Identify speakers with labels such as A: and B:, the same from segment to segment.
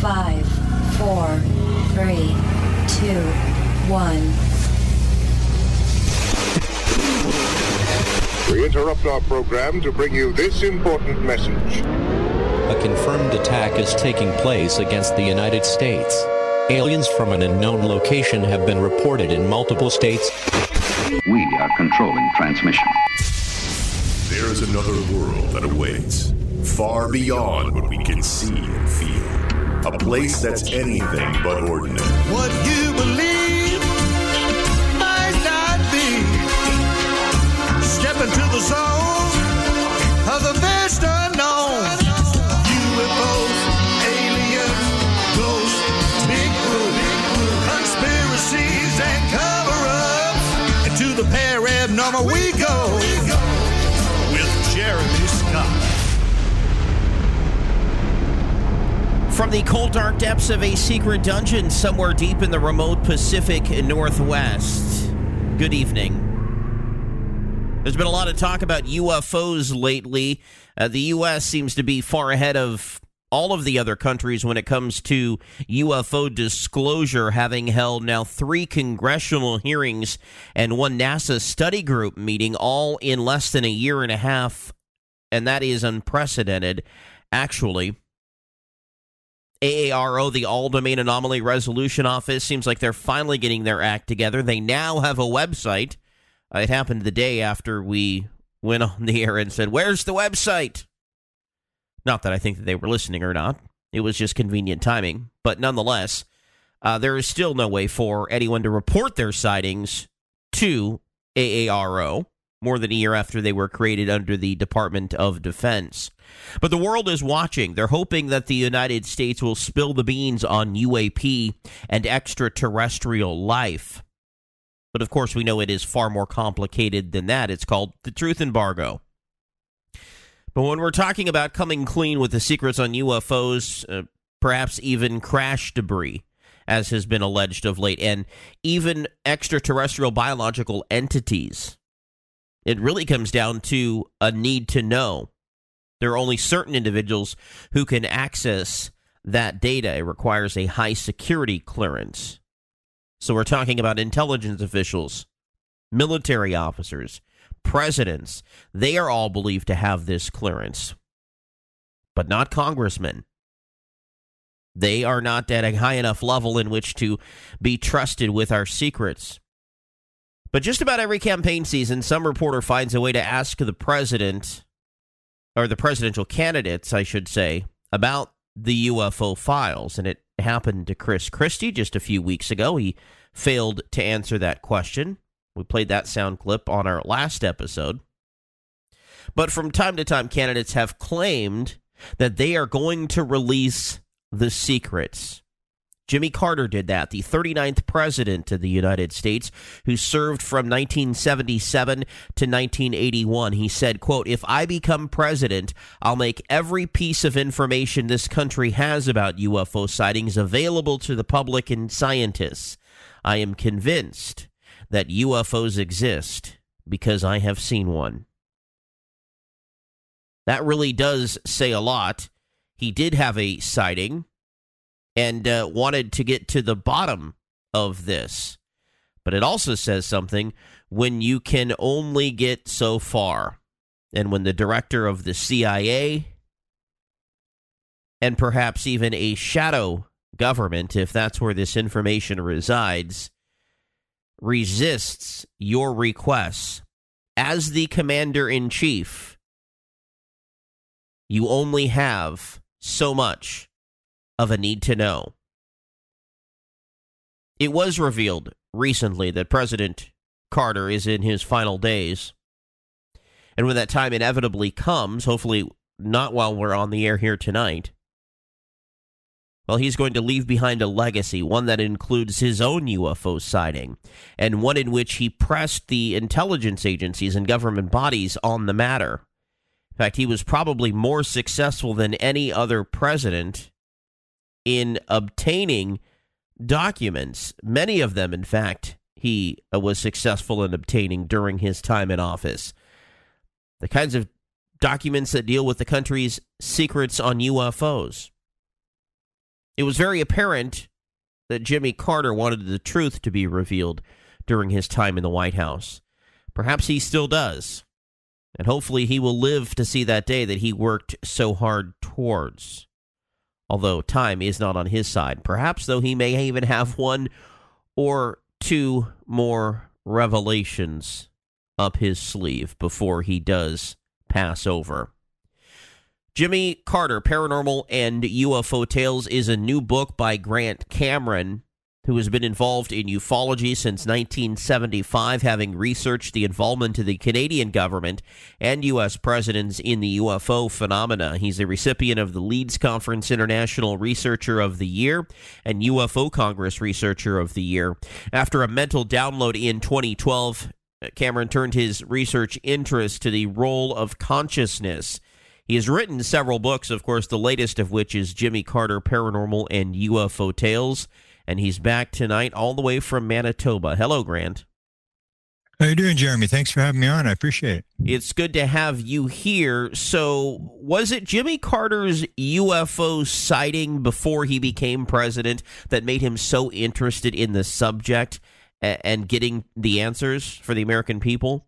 A: Five, four, three, two, one.
B: We interrupt our program to bring you this important message.
C: A confirmed attack is taking place against the United States. Aliens from an unknown location have been reported in multiple states.
D: We are controlling transmission.
E: There is another world that awaits, far beyond what we can see and feel. A place that's anything but ordinary.
F: What you believe might not be. Step into the zone of the vast unknown. UFOs, aliens, ghosts, Bigfoot, conspiracies, and cover-ups. And to the paranormal we
G: From the cold, dark depths of a secret dungeon somewhere deep in the remote Pacific Northwest. Good evening. There's been a lot of talk about UFOs lately. Uh, the U.S. seems to be far ahead of all of the other countries when it comes to UFO disclosure, having held now three congressional hearings and one NASA study group meeting, all in less than a year and a half. And that is unprecedented, actually. AARO, the All Domain Anomaly Resolution Office, seems like they're finally getting their act together. They now have a website. Uh, it happened the day after we went on the air and said, Where's the website? Not that I think that they were listening or not. It was just convenient timing. But nonetheless, uh, there is still no way for anyone to report their sightings to AARO more than a year after they were created under the Department of Defense. But the world is watching. They're hoping that the United States will spill the beans on UAP and extraterrestrial life. But of course, we know it is far more complicated than that. It's called the truth embargo. But when we're talking about coming clean with the secrets on UFOs, uh, perhaps even crash debris, as has been alleged of late, and even extraterrestrial biological entities, it really comes down to a need to know. There are only certain individuals who can access that data. It requires a high security clearance. So we're talking about intelligence officials, military officers, presidents. They are all believed to have this clearance, but not congressmen. They are not at a high enough level in which to be trusted with our secrets. But just about every campaign season, some reporter finds a way to ask the president, or the presidential candidates, I should say, about the UFO files. And it happened to Chris Christie just a few weeks ago. He failed to answer that question. We played that sound clip on our last episode. But from time to time, candidates have claimed that they are going to release the secrets. Jimmy Carter did that, the 39th president of the United States, who served from 1977 to 1981. He said, quote, If I become president, I'll make every piece of information this country has about UFO sightings available to the public and scientists. I am convinced that UFOs exist because I have seen one. That really does say a lot. He did have a sighting and uh, wanted to get to the bottom of this. But it also says something when you can only get so far. And when the director of the CIA and perhaps even a shadow government, if that's where this information resides, resists your requests as the commander in chief, you only have so much of a need to know. It was revealed recently that President Carter is in his final days. And when that time inevitably comes, hopefully not while we're on the air here tonight, well, he's going to leave behind a legacy, one that includes his own UFO sighting, and one in which he pressed the intelligence agencies and government bodies on the matter. In fact, he was probably more successful than any other president in obtaining documents. Many of them, in fact, he uh, was successful in obtaining during his time in office. The kinds of documents that deal with the country's secrets on UFOs. It was very apparent that Jimmy Carter wanted the truth to be revealed during his time in the White House. Perhaps he still does. And hopefully he will live to see that day that he worked so hard towards. Although time is not on his side. Perhaps, though, he may even have one or two more revelations up his sleeve before he does pass over. Jimmy Carter, Paranormal and UFO Tales, is a new book by Grant Cameron, who has been involved in ufology since 1975, having researched the involvement of the Canadian government and U.S. presidents in the UFO phenomena. He's a recipient of the Leeds Conference International Researcher of the Year and UFO Congress Researcher of the Year. After a mental download in 2012, Cameron turned his research interest to the role of consciousness he has written several books, of course, the latest of which is Jimmy Carter Paranormal and UFO Tales. And he's back tonight all the way from Manitoba. Hello, Grant.
H: How you doing, Jeremy? Thanks for having me on. I appreciate it.
G: It's good to have you here. So, was it Jimmy Carter's UFO sighting before he became president that made him so interested in the subject and getting the answers for the American people?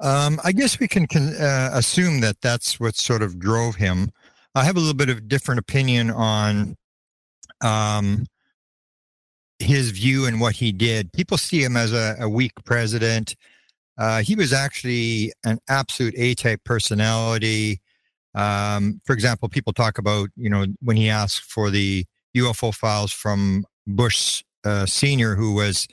H: Um, I guess we can, can uh, assume that that's what sort of drove him. I have a little bit of different opinion on um, his view and what he did. People see him as a, a weak president. Uh, he was actually an absolute A-type personality. Um, for example, people talk about you know when he asked for the UFO files from Bush uh, Senior, who was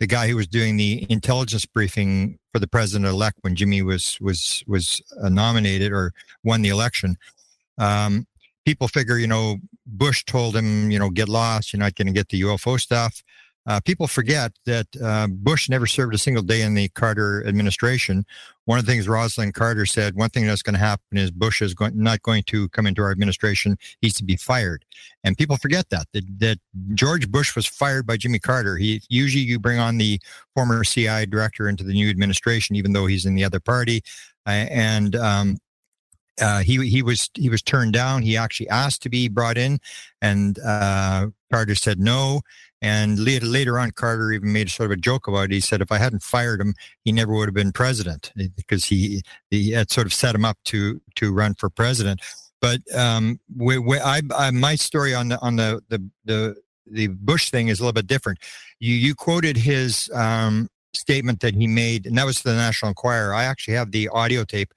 H: the guy who was doing the intelligence briefing for the president elect when Jimmy was was was uh, nominated or won the election. Um, people figure, you know, Bush told him, you know, get lost. You're not going to get the UFO stuff. Uh, people forget that uh, Bush never served a single day in the Carter administration. One of the things Rosalynn Carter said, one thing that's going to happen is Bush is going, not going to come into our administration. He's to be fired. And people forget that, that, that George Bush was fired by Jimmy Carter. He Usually you bring on the former CIA director into the new administration, even though he's in the other party. Uh, and um, uh, he he was he was turned down. He actually asked to be brought in, and uh, Carter said no. And later, later on, Carter even made sort of a joke about it. He said, if I hadn't fired him, he never would have been president eh, because he, he had sort of set him up to, to run for president. But um, we, we, I, I, my story on the, on the, the, the, the Bush thing is a little bit different. You, you quoted his um, statement that he made, and that was to the National Enquirer. I actually have the audio tape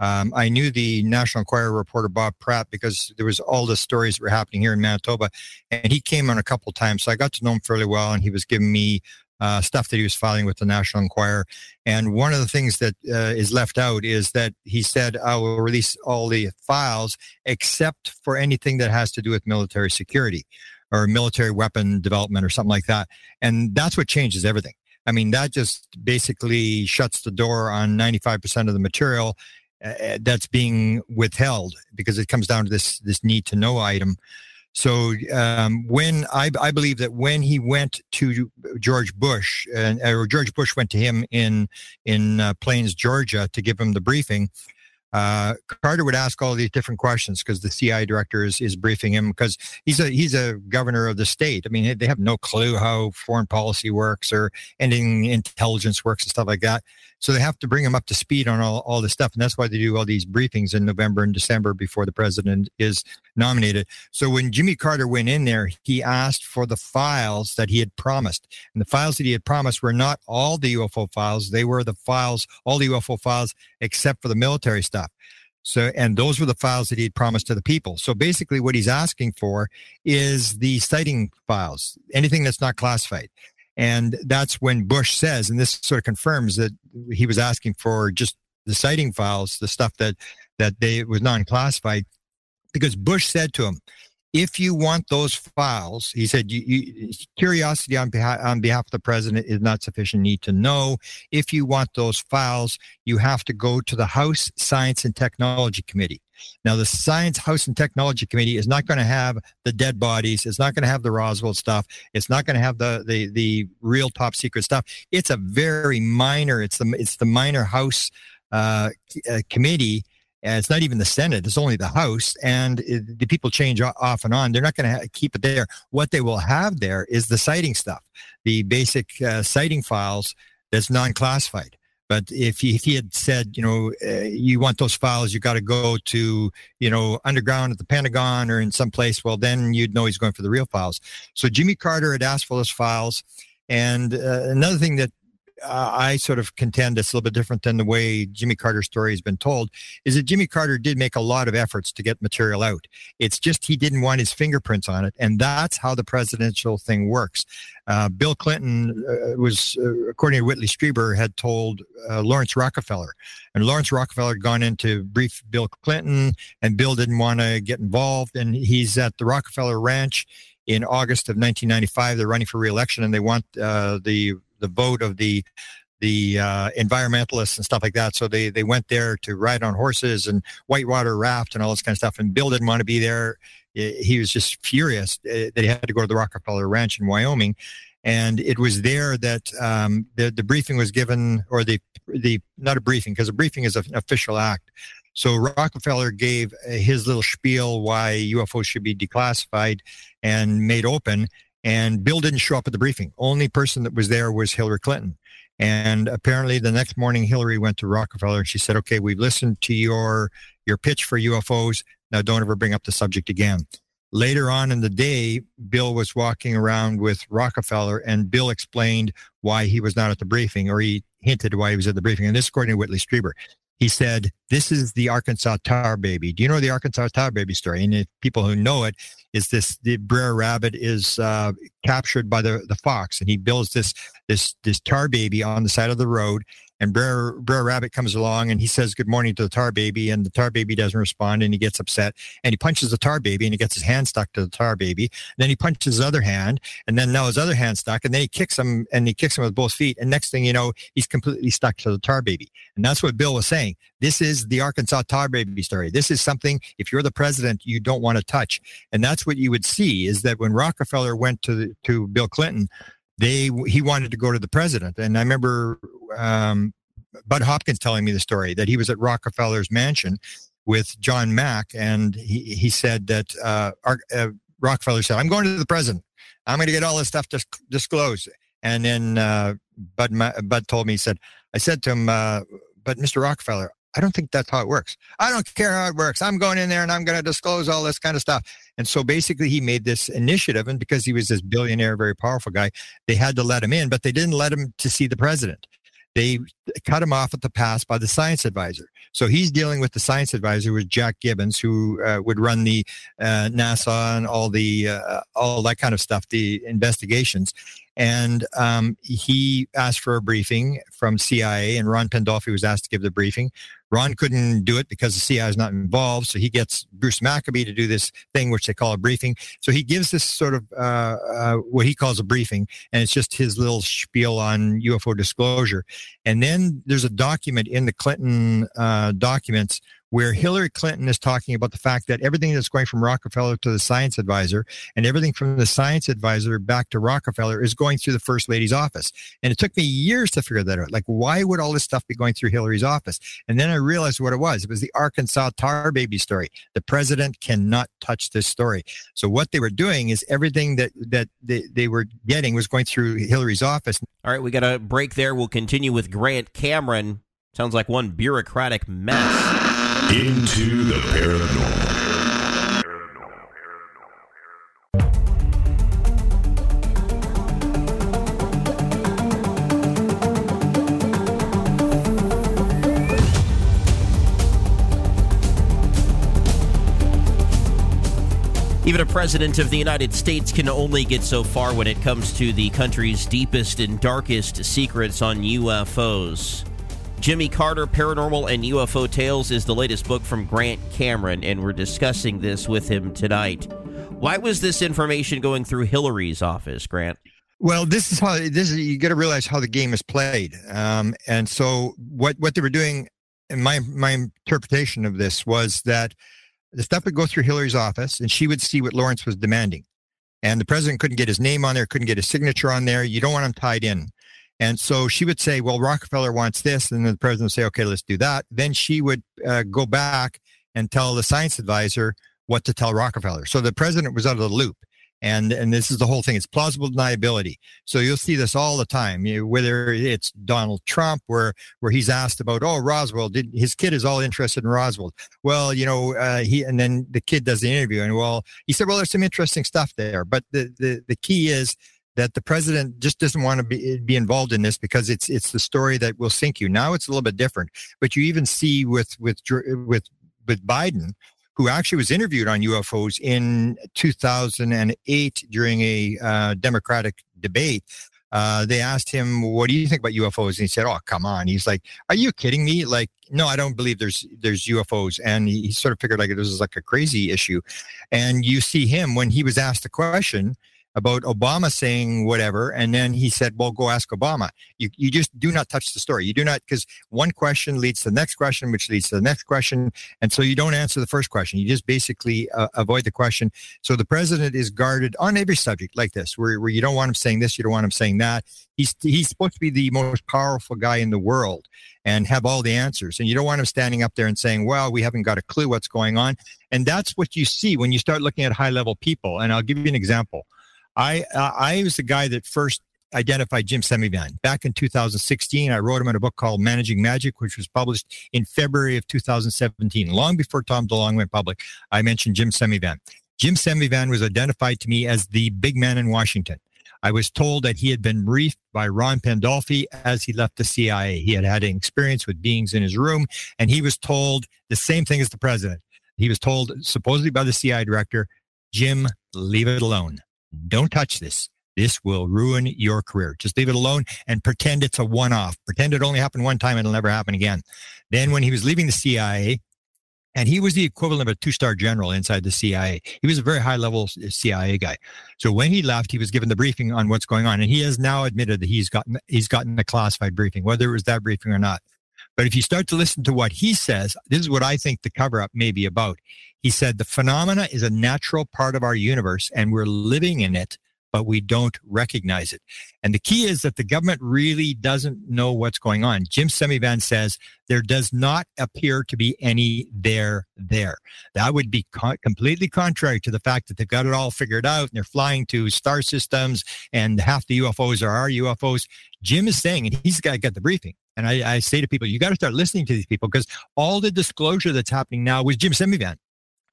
H: um, I knew the National Enquirer reporter Bob Pratt because there was all the stories that were happening here in Manitoba, and he came on a couple times, so I got to know him fairly well, and he was giving me uh, stuff that he was filing with the National Enquirer. And one of the things that uh, is left out is that he said, I will release all the files except for anything that has to do with military security or military weapon development or something like that. And that's what changes everything. I mean, that just basically shuts the door on 95% of the material uh, that's being withheld because it comes down to this this need to know item. So um, when I, I believe that when he went to George Bush and or George Bush went to him in in uh, Plains, Georgia, to give him the briefing, uh, Carter would ask all these different questions because the CIA director is, is briefing him because he's a he's a governor of the state. I mean, they have no clue how foreign policy works or anything intelligence works and stuff like that. So they have to bring him up to speed on all, all this stuff. And that's why they do all these briefings in November and December before the president is nominated. So when Jimmy Carter went in there, he asked for the files that he had promised. And the files that he had promised were not all the UFO files. They were the files, all the UFO files, except for the military stuff. So, and those were the files that he had promised to the people. So basically, what he's asking for is the sighting files, anything that's not classified. And that's when Bush says, and this sort of confirms that he was asking for just the sighting files, the stuff that that they was non-classified, because Bush said to him, if you want those files, he said, you, you, curiosity on behalf, on behalf of the president is not sufficient need to know. If you want those files, you have to go to the House Science and Technology Committee. Now, the Science House and Technology Committee is not going to have the dead bodies. It's not going to have the Roswell stuff. It's not going to have the, the the real top secret stuff. It's a very minor. It's the it's the minor House uh, uh, committee and it's not even the Senate; it's only the House. And it, the people change off and on. They're not going to ha- keep it there. What they will have there is the sighting stuff, the basic uh, sighting files that's non-classified. But if he, if he had said, you know, uh, you want those files, you got to go to, you know, underground at the Pentagon or in some place, well, then you'd know he's going for the real files. So Jimmy Carter had asked for those files. And uh, another thing that uh, I sort of contend it's a little bit different than the way Jimmy Carter's story has been told, is that Jimmy Carter did make a lot of efforts to get material out. It's just he didn't want his fingerprints on it. And that's how the presidential thing works. Uh, Bill Clinton uh, was, uh, according to Whitley Strieber, had told uh, Laurance Rockefeller. And Laurance Rockefeller had gone in to brief Bill Clinton, and Bill didn't want to get involved. And he's at the Rockefeller Ranch in August of 1995. They're running for reelection, and they want uh, the the vote of the the uh, environmentalists and stuff like that. So they they went there to ride on horses and whitewater raft and all this kind of stuff. And Bill didn't want to be there. He was just furious uh, that he had to go to the Rockefeller Ranch in Wyoming. And it was there that um, the the briefing was given, or the the not a briefing because a briefing is an official act. So Rockefeller gave his little spiel why UFOs should be declassified and made open. And Bill didn't show up at the briefing. Only person that was there was Hillary Clinton. And apparently the next morning Hillary went to Rockefeller and she said, "Okay, we've listened to your your pitch for UFOs. Now don't ever bring up the subject again." Later on in the day, Bill was walking around with Rockefeller and Bill explained why he was not at the briefing or he hinted why he was at the briefing. And this according to Whitley Strieber he said, This is the Arkansas tar baby. Do you know the Arkansas tar baby story? And if people who know it, is this the Brer Rabbit is uh, captured by the, the fox and he builds this this this tar baby on the side of the road and Brer, Brer Rabbit comes along and he says good morning to the tar baby and the tar baby doesn't respond and he gets upset and he punches the tar baby and he gets his hand stuck to the tar baby. And then he punches his other hand and then now his other hand stuck and then he kicks him and he kicks him with both feet and next thing you know he's completely stuck to the tar baby. And that's what Bill was saying. This is the Arkansas tar baby story. This is something if you're the president you don't want to touch. And that's what you would see is that when Rockefeller went to to Bill Clinton they he wanted to go to the president. And i remember um, bud hopkins telling me the story that he was at rockefeller's mansion with john mack and he, he said that uh, our, uh, rockefeller said i'm going to the president. I'm going to get all this stuff dis- disclosed. And then uh, bud, bud told me he said i said to him uh, but mr rockefeller I don't think that's how it works. I don't care how it works. I'm going in there and I'm going to disclose all this kind of stuff. And so basically, he made this initiative. And because he was this billionaire, very powerful guy, they had to let him in, but they didn't let him to see the president. They cut him off at the pass by the science advisor. So he's dealing with the science advisor, with Jack Gibbons, who uh, would run the uh, NASA and all the uh, all that kind of stuff, the investigations. And um, he asked for a briefing from CIA, and Ron Pandolfi was asked to give the briefing. Ron couldn't do it because the CIA is not involved. So he gets Bruce Maccabee to do this thing, which they call a briefing. So he gives this sort of uh, uh, what he calls a briefing, and it's just his little spiel on UFO disclosure. And then there's a document in the Clinton uh, documents where Hillary Clinton is talking about the fact that everything that's going from Rockefeller to the science advisor and everything from the science advisor back to Rockefeller is going through the first lady's office. And it took me years to figure that out. Like, why would all this stuff be going through Hillary's office? And then I realized what it was. It was the Arkansas tar baby story. The president cannot touch this story. So what they were doing is everything that that they, they were getting was going through Hillary's office.
G: All right, we got a break there. We'll continue with Grant Cameron. Sounds like one bureaucratic mess.
E: Into the paranormal.
G: Even a president of the United States can only get so far when it comes to the country's deepest and darkest secrets on UFOs. Jimmy Carter Paranormal and UFO Tales is the latest book from Grant Cameron, and we're discussing this with him tonight. Why was this information going through Hillary's office, Grant?
H: Well, this is how this is. You got to realize how the game is played, um, and so what what they were doing. And my my interpretation of this was that the stuff would go through Hillary's office, and she would see what Laurance was demanding, and the president couldn't get his name on there, couldn't get his signature on there. You don't want him tied in. And so she would say, well, Rockefeller wants this. And then the president would say, okay, let's do that. Then she would uh, go back and tell the science advisor what to tell Rockefeller. So the president was out of the loop. And, and this is the whole thing. It's plausible deniability. So you'll see this all the time, you whether it's Donald Trump, where, where he's asked about, oh, Roswell, did his kid is all interested in Roswell. Well, you know, uh, he, and then the kid does the interview and well, he said, well, there's some interesting stuff there. But the, the, the key is that the president just doesn't want to be, be involved in this because it's it's the story that will sink you. Now it's a little bit different, but you even see with with with with Biden, who actually was interviewed on UFOs in 2008 during a uh, Democratic debate. Uh, they asked him, "What do you think about UFOs?" And he said, "Oh, come on." He's like, "Are you kidding me? Like, no, I don't believe there's there's UFOs." And he, he sort of figured like this is like a crazy issue. And you see him when he was asked the question about Obama saying whatever, and then he said, "Well, go ask Obama." You you just do not touch the story. You do not because one question leads to the next question, which leads to the next question, and so you don't answer the first question. You just basically uh, avoid the question. So the president is guarded on every subject like this, where where you don't want him saying this, you don't want him saying that. He's he's supposed to be the most powerful guy in the world and have all the answers, and you don't want him standing up there and saying, "Well, we haven't got a clue what's going on." And that's what you see when you start looking at high level people. And I'll give you an example. I uh, I was the guy that first identified Jim Semivan back in 2016. I wrote him in a book called Managing Magic, which was published in February of 2017, long before Tom DeLonge went public. I mentioned Jim Semivan. Jim Semivan was identified to me as the big man in Washington. I was told that he had been briefed by Ron Pandolfi as he left the CIA. He had had an experience with beings in his room, and he was told the same thing as the president. He was told, supposedly by the CIA director, Jim, leave it alone. Don't touch this. This will ruin your career. Just leave it alone and pretend it's a one off. Pretend it only happened one time it'll never happen again. Then, when he was leaving the CIA, and he was the equivalent of a two star general inside the CIA. He was a very high level CIA uh, guy. So when he left, he was given the briefing on what's going on. And he has now admitted that he's gotten, he's gotten a classified briefing, whether it was that briefing or not. But if you start to listen to what he says, this is what I think the cover up may be about. He said the phenomena is a natural part of our universe and we're living in it, but we don't recognize it. And the key is that the government really doesn't know what's going on. Jim Semivan says there does not appear to be any there there. That would be co- completely contrary to the fact that they've got it all figured out and they're flying to star systems and half the UFOs are our UFOs. Jim is saying, and he's got get the briefing. And I, I say to people, you got to start listening to these people because all the disclosure that's happening now was Jim Semivan.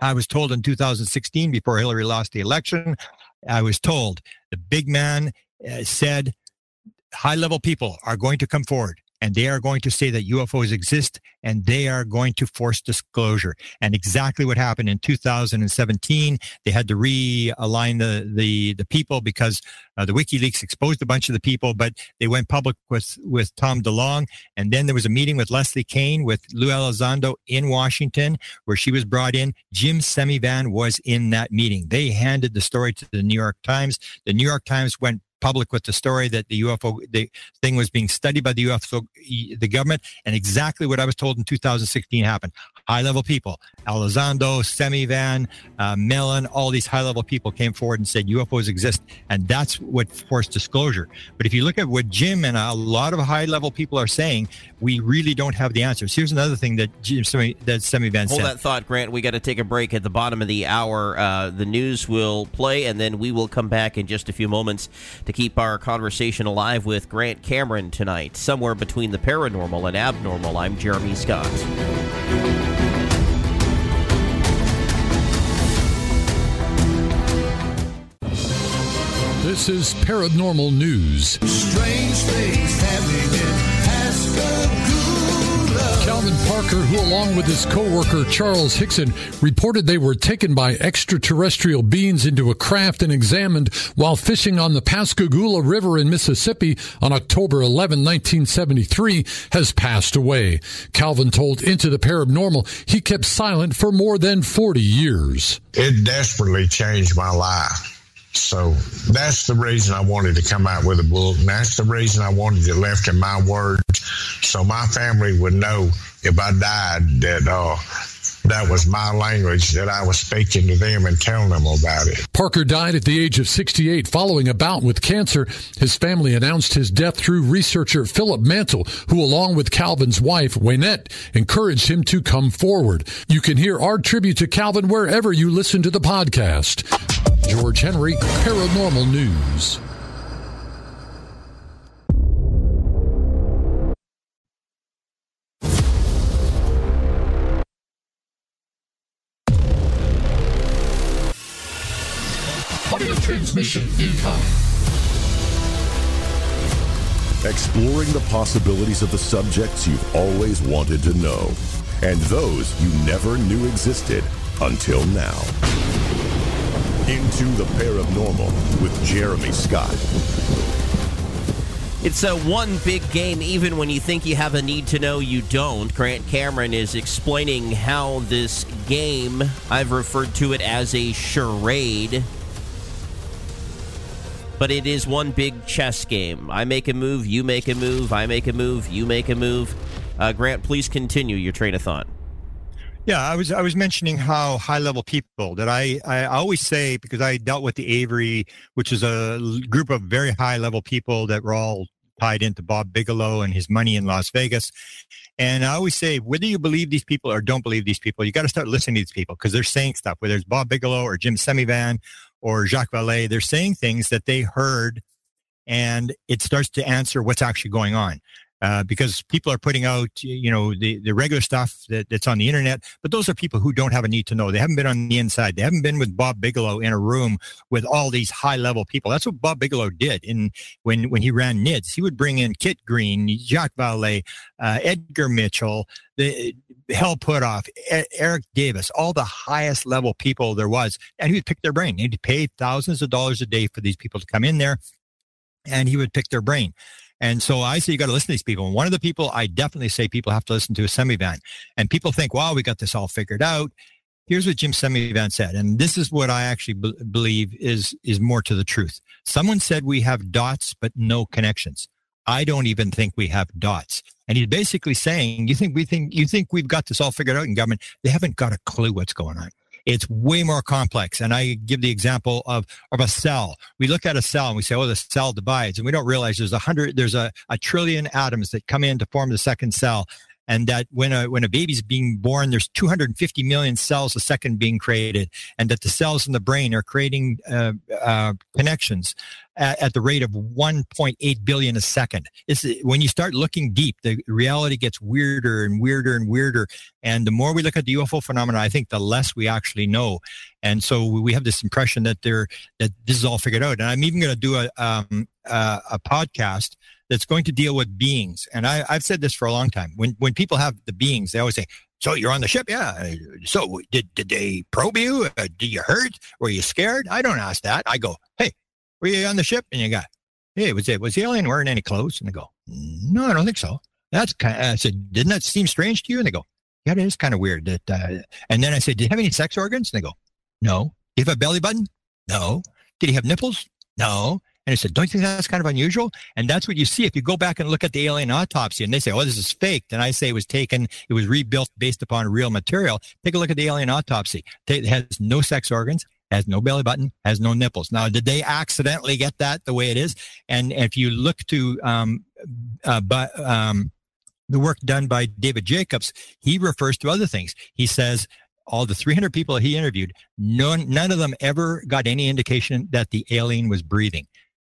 H: I was told in 2016, before Hillary lost the election, I was told. The big man uh, said high level people are going to come forward and they are going to say that UFOs exist and they are going to force disclosure. And exactly what happened in 2017, they had to realign the the the people because uh, the WikiLeaks exposed a bunch of the people, but they went public with with Tom DeLonge, and then there was a meeting with Leslie Kean with Lou Elizondo in Washington, where she was brought in. Jim Semivan was in that meeting. They handed the story to the New York Times. The New York Times went public with the story that the UFO the thing was being studied by the UFO the government, and exactly what I was told in 2016 happened. High level people. Elizondo, Semivan, uh, Mellon, all these high level people came forward and said UFOs exist. And that's what forced disclosure. But if you look at what Jim and a lot of high level people are saying, we really don't have the answers. Here's another thing that Jim that Semivan
G: Hold
H: said.
G: that thought, Grant. We got to take a break at the bottom of the hour. Uh, the news will play, and then we will come back in just a few moments to keep our conversation alive with Grant Cameron tonight. Somewhere between the paranormal and abnormal, I'm Jeremy Scott.
I: This is Paranormal News.
F: Strange things happening in Pascagoula.
I: Calvin Parker, who along with his co-worker Charles Hickson reported they were taken by extraterrestrial beings into a craft and examined while fishing on the Pascagoula River in Mississippi on October 11, 1973, has passed away. Calvin told Into the Paranormal he kept silent for more than 40 years.
J: It desperately changed my life. So that's the reason I wanted to come out with a book. And that's the reason I wanted it left in my words so my family would know if I died that uh, that was my language that I was speaking to them and telling them about it.
I: Parker died at the age of 68 following a bout with cancer. His family announced his death through researcher Philip Mantle, who along with Calvin's wife, Waynette, encouraged him to come forward. You can hear our tribute to Calvin wherever you listen to the podcast. George Henry, Paranormal News.
K: Audio transmission incoming.
E: Exploring the possibilities of the subjects you've always wanted to know, and those you never knew existed until now. Into the Paranormal with Jeremy Scott.
G: It's a one big game, even when you think you have a need to know, you don't. Grant Cameron is explaining how this game, I've referred to it as a charade, but it is one big chess game. I make a move, you make a move, I make a move, you make a move. Uh, Grant, please continue your train of thought.
H: Yeah, I was I was mentioning how high level people that I I always say because I dealt with the Aviary, which is a group of very high level people that were all tied into Bob Bigelow and his money in Las Vegas. And I always say whether you believe these people or don't believe these people, you got to start listening to these people because they're saying stuff. Whether it's Bob Bigelow or Jim Semivan or Jacques Vallée, they're saying things that they heard, and it starts to answer what's actually going on uh, because people are putting out, you know, the, the regular stuff that, that's on the internet. But those are people who don't have a need to know. They haven't been on the inside. They haven't been with Bob Bigelow in a room with all these high level people. That's what Bob Bigelow did in when when he ran NIDS. He would bring in Kit Green, Jacques Vallée, uh, Edgar Mitchell, the Hal Puthoff, E- Eric Davis, all the highest level people there was, and he would pick their brain. He'd pay thousands of dollars a day for these people to come in there, and he would pick their brain. And so I say you got to listen to these people. And one of the people I definitely say people have to listen to is Semivan. And people think, wow, we got this all figured out. Here's what Jim Semivan said, and this is what I actually b- believe is is more to the truth. Someone said we have dots but no connections. I don't even think we have dots. And he's basically saying, you think we think you think we've got this all figured out in government? They haven't got a clue what's going on. It's way more complex. And I give the example of, of a cell. We look at a cell and we say, oh, the cell divides. And we don't realize there's a hundred, there's a, a trillion atoms that come in to form the second cell. And that when a, when a baby's being born, there's 250 million cells a second being created. And that the cells in the brain are creating uh, uh, connections at, at the rate of 1.8 billion a second. It's, when you start looking deep, the reality gets weirder and weirder and weirder. And the more we look at the UFO phenomena, I think the less we actually know. And so we have this impression that they're that this is all figured out. And I'm even going to do a um, a podcast that's going to deal with beings. And I, I've said this for a long time. When when people have the beings, they always say, "So you're on the ship, yeah? So did did they probe you? Uh, did you hurt? Were you scared?" I don't ask that. I go, "Hey, were you on the ship?" And you got, "Hey, was it was the alien wearing any clothes?" And they go, "No, I don't think so." That's kind. Of, I said, "Didn't that seem strange to you?" And they go, "Yeah, it is kind of weird." That. Uh, and then I said, "Did you have any sex organs?" And they go, "No." Did you have a belly button? No. Did he have nipples? No. And I said, don't you think that's kind of unusual? And that's what you see if you go back and look at the alien autopsy and they say, oh, this is fake. And I say it was taken, it was rebuilt based upon real material. Take a look at the alien autopsy. It has no sex organs, has no belly button, has no nipples. Now, did they accidentally get that the way it is? And if you look to, um, uh, but, um, the work done by David Jacobs, he refers to other things. He says all the 300 people he interviewed, none, none of them ever got any indication that the alien was breathing.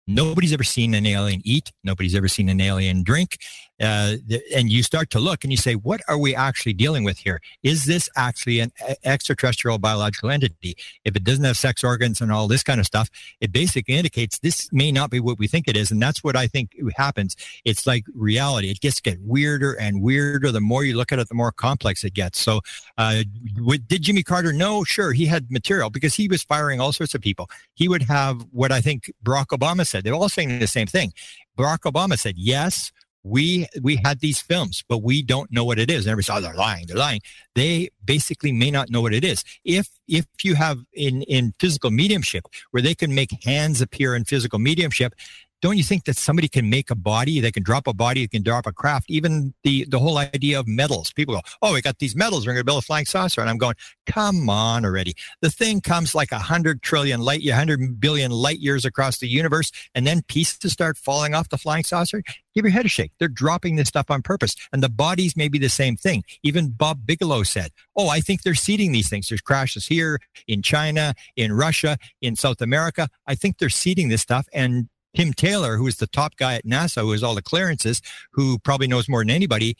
H: Nobody's ever seen an alien eat. Nobody's ever seen an alien drink. Uh, and you start to look and you say, what are we actually dealing with here? Is this actually an extraterrestrial biological entity? If it doesn't have sex organs and all this kind of stuff, it basically indicates this may not be what we think it is. And that's what I think happens. It's like reality. It gets get weirder and weirder. The more you look at it, the more complex it gets. So, uh, did Jimmy Carter know? Sure, he had material because he was firing all sorts of people. He would have what I think Barack Obama said. They're all saying the same thing. Barack Obama said, yes, we we had these films, but we don't know what it is. And everybody says, oh, they're lying, they're lying. They basically may not know what it is. If if you have in in physical mediumship where they can make hands appear in physical mediumship, don't you think that somebody can make a body they can drop a body they can drop a craft? Even the the whole idea of metals people go oh we got these metals we're going to build a flying saucer. And i'm going come on already. The thing comes like a hundred trillion light year, 100 billion light years across the universe and then pieces start falling off the flying saucer. Give your head a shake. They're dropping this stuff on purpose. And the bodies may be the same thing. Even bob bigelow said oh i think they're seeding these things. There's crashes here in china in russia in south america. I think they're seeding this stuff and Tim Taylor, who is the top guy at NASA, who has all the clearances, who probably knows more than anybody,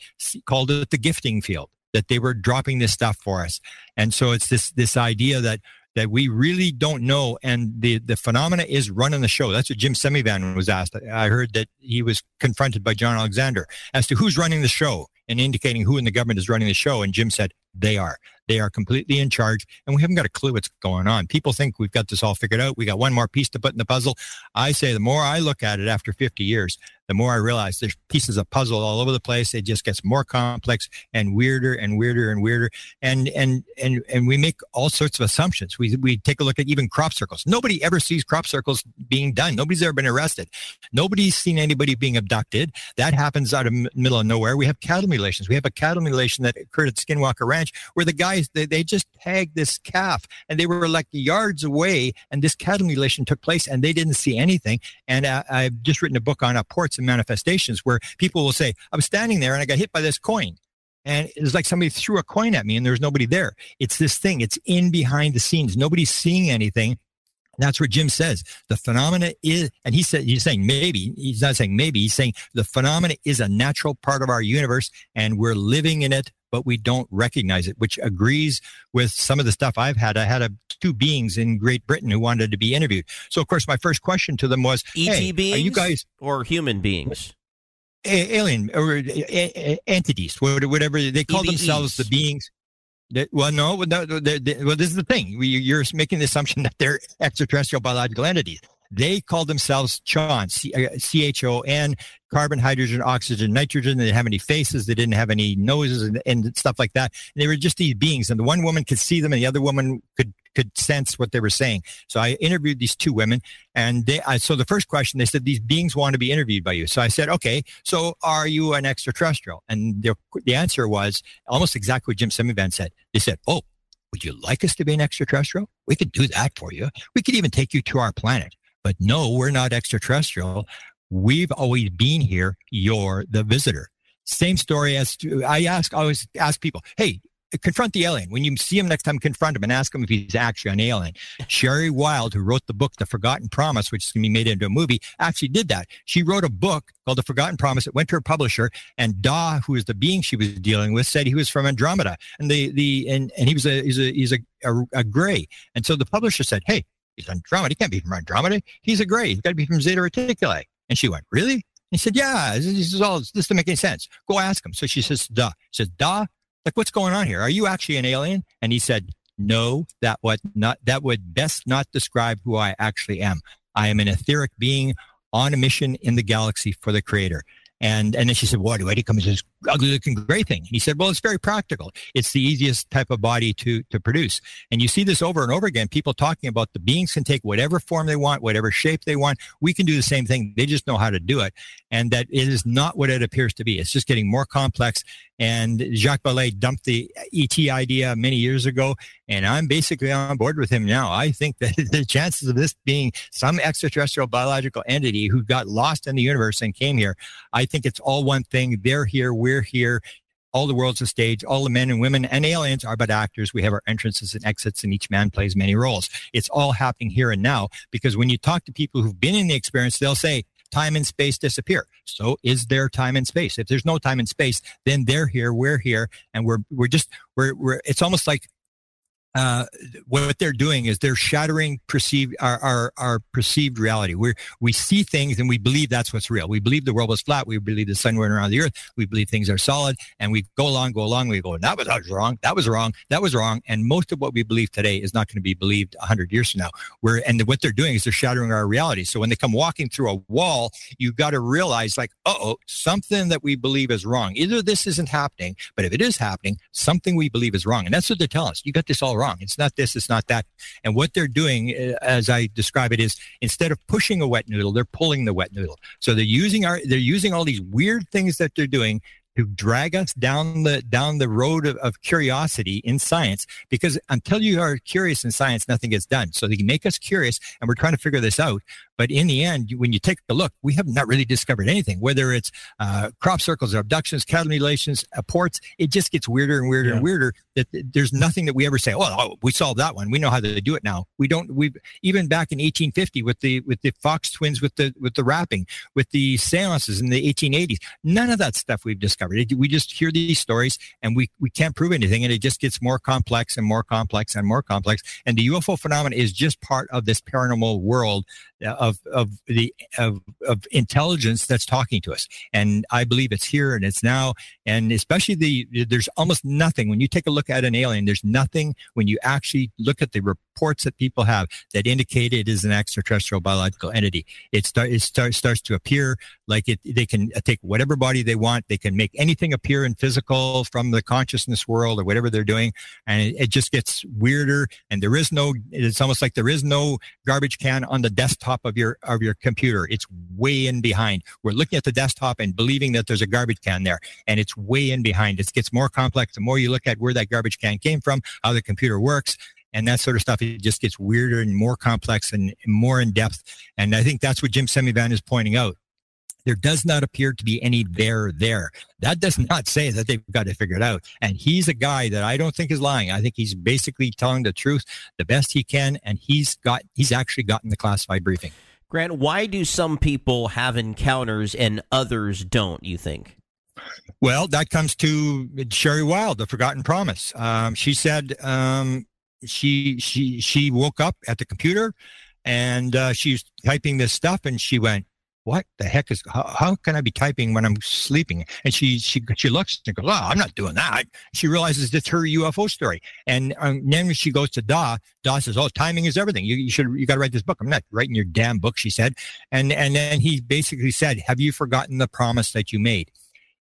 H: called it the gifting field. That they were dropping this stuff for us, and so it's this this idea that that we really don't know, and the the phenomena is running the show. That's what Jim Semivan was asked. I heard that he was confronted by John Alexander as to who's running the show and indicating who in the government is running the show, and Jim said they are. They are completely in charge, and we haven't got a clue what's going on. People think we've got this all figured out. We got one more piece to put in the puzzle. I say the more I look at it after 50 years, the more I realize there's pieces of puzzle all over the place. It just gets more complex and weirder and weirder and weirder. And and and and we make all sorts of assumptions. We we take a look at even crop circles. Nobody ever sees crop circles being done. Nobody's ever been arrested. Nobody's seen anybody being abducted. That happens out of middle of nowhere. We have cattle mutilations. We have a cattle mutilation that occurred at Skinwalker Ranch where the guys they, they just tagged this calf and they were like yards away and this cattle mutilation took place and they didn't see anything. And uh, I've just written a book on ports and manifestations where people will say, I was standing there and I got hit by this coin. And it was like somebody threw a coin at me and there's nobody there. It's this thing. It's in behind the scenes. Nobody's seeing anything. That's what Jim says. The phenomena is, and he said, he's saying maybe, he's not saying maybe, he's saying the phenomena is a natural part of our universe and we're living in it but we don't recognize it, which agrees with some of the stuff I've had. I had a, two beings in Great Britain who wanted to be interviewed. So, of course, my first question to them was,
G: ET
H: hey,
G: beings,
H: are you guys
G: or human beings?
H: Alien or entities, whatever they call EBEs. themselves, the beings. Well, no, no, well, this is the thing. You're making the assumption that they're extraterrestrial biological entities. They call themselves CHON, uh, C H O N, carbon, hydrogen, oxygen, nitrogen. They didn't have any faces. They didn't have any noses and, and stuff like that. And they were just these beings. And the one woman could see them and the other woman could could sense what they were saying. So I interviewed these two women, and they. I, so the first question they said these beings want to be interviewed by you. So I said, okay. So are you an extraterrestrial? And the, the answer was almost exactly what Jim Semivan said. They said, oh, would you like us to be an extraterrestrial? We could do that for you. We could even take you to our planet. But no, we're not extraterrestrial. We've always been here. You're the visitor. Same story as to, I ask, I always ask people, hey, confront the alien. When you see him next time, confront him and ask him if he's actually an alien. Sherry Wilde, who wrote the book The Forgotten Promise, which is going to be made into a movie, actually did that. She wrote a book called The Forgotten Promise. It went to her publisher, and Da, who is the being she was dealing with, said he was from Andromeda, and the the and and he was a he's a he's a, a, a gray. And so the publisher said, hey, He's Andromeda. He can't be from Andromeda. He's a gray. He's got to be from Zeta Reticuli. And she went, really? He said, yeah, this is all, this doesn't make any sense. Go ask him. So she says, duh. She says, duh? Like, what's going on here? Are you actually an alien? And he said, no, that would not, that would best not describe who I actually am. I am an etheric being on a mission in the galaxy for the creator. And, and then she said, why do I come? He says, ugly looking gray thing. And he said, well, it's very practical. It's the easiest type of body to, to produce. And you see this over and over again, people talking about the beings can take whatever form they want, whatever shape they want. We can do the same thing. They just know how to do it. And that it is not what it appears to be. It's just getting more complex. And Jacques Vallée dumped the ET idea many years ago. And I'm basically on board with him now. I think that the chances of this being some extraterrestrial biological entity who got lost in the universe and came here, I think it's all one thing. They're here. We're here all the world's a stage. All the men and women and aliens are but actors. We have our entrances and exits, and each man plays many roles. It's all happening here and now because when you talk to people who've been in the experience, they'll say, time and space disappear. So is there time and space? If there's no time and space, then they're here, we're here, and we're we're just we're we're it's almost like uh, what they're doing is they're shattering perceived our, our, our perceived reality. We we see things and we believe that's what's real. We believe the world was flat. We believe the sun went around the earth. We believe things are solid, and we go along, go along. We go that was, that was wrong. That was wrong. That was wrong. And most of what we believe today is not going to be believed hundred years from now. We're and what they're doing is they're shattering our reality. So when they come walking through a wall, you've got to realize like, oh, something that we believe is wrong. Either this isn't happening, but if it is happening, something we believe is wrong, and that's what they're telling us. You got this all wrong. It's not this, it's not that. And what they're doing, uh, as I describe it, is instead of pushing a wet noodle, they're pulling the wet noodle. So they're using our, they're using all these weird things that they're doing to drag us down the down the road of, of, curiosity in science because until you are curious in science nothing gets done so they make us curious and we're trying to figure this out but in the end, when you take a look, we have not really discovered anything, whether it's uh, crop circles, abductions, cattle mutilations, ports. It just gets weirder and weirder yeah. and weirder that there's nothing that we ever say, well, oh, we solved that one. We know how to do it now. We don't, we've even back in 1850 with the, with the Fox twins, with the, with the rapping, with the seances in the 1880s, none of that stuff we've discovered. We just hear these stories and we, we can't prove anything. And it just gets more complex and more complex and more complex. And the UFO phenomenon is just part of this paranormal world of of the of, of intelligence that's talking to us. And i believe it's here and it's now. And especially the there's almost nothing when you take a look at an alien there's nothing when you actually look at the reports that people have that indicate it is an extraterrestrial biological entity. It, start, it start, starts to appear like it they can take whatever body they want. They can make anything appear in physical from the consciousness world or whatever they're doing. And it, it just gets weirder. And there is no it's almost like there is no garbage can on the desktop of your of your computer. It's way in behind. We're looking at the desktop and believing that there's a garbage can there, and it's way in behind. It gets more complex the more you look at where that garbage can came from, how the computer works, and that sort of stuff. It just gets weirder and more complex and more in depth. And I think that's what Jim Semivan is pointing out there does not appear to be any there there. That does not say that they've got to figure it out. And he's a guy that I don't think is lying. I think he's basically telling the truth the best he can, and he's got he's actually gotten the classified briefing.
G: Grant, why do some people have encounters and others don't? You think?
H: Well, that comes to Sherry Wilde, the Forgotten Promise. Um, she said um, she she she woke up at the computer and uh, she's typing this stuff, and she went, what the heck is how, how, can I be typing when I'm sleeping? And she she she looks and goes, oh, I'm not doing that. She realizes it's her UFO story, and um, then she goes to Da, Da says, oh, timing is everything. You, you should you got to write this book. I'm not writing your damn book, she said, and and then he basically said, have you forgotten the promise that you made?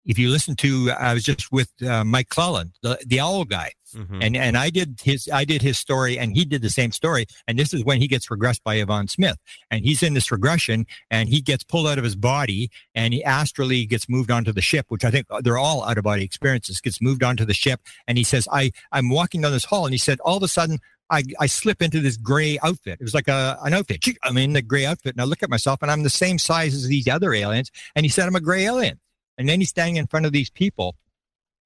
H: if you listen to, I was just with uh, Mike Clelland, the, the owl guy, mm-hmm. and and I did his I did his story, and he did the same story. And this is when he gets regressed by Yvonne Smith, and he's in this regression, and he gets pulled out of his body, and he astrally gets moved onto the ship, which I think they're all out of body experiences. Gets moved onto the ship, and he says, "I I'm walking down this hall," and he said, all of a sudden. I, I slip into this gray outfit. It was like a an outfit. I'm in the gray outfit, and I look at myself, and I'm the same size as these other aliens. And he said, "I'm a gray alien." And then he's standing in front of these people.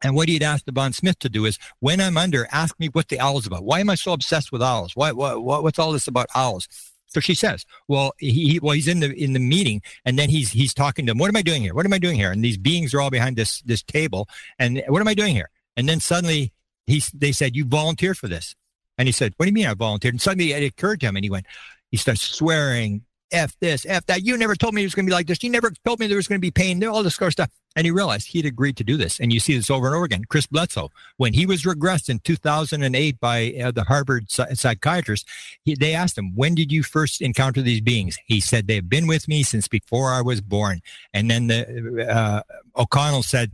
H: And what he'd asked Yvonne Smith to do is, when I'm under, ask me what the owl's about. Why am I so obsessed with owls? Why, what, what's all this about owls? So she says, well, he, well, he's in the, in the meeting and then he's, he's talking to them. What am I doing here? What am I doing here? And these beings are all behind this, this table. And what am I doing here? And then suddenly he, they said, you volunteered for this. And he said, what do you mean I volunteered? And suddenly it occurred to him and he went, he starts swearing, F this, F that. You never told me it was going to be like this. You never told me there was going to be pain. All this sort of stuff. And he realized he'd agreed to do this. And you see this over and over again. Chris Bledsoe, when he was regressed in 2008 by uh, the Harvard psychiatrist, he, they asked him, when did you first encounter these beings? He said, they've been with me since before I was born. And then the, uh, O'Connell said,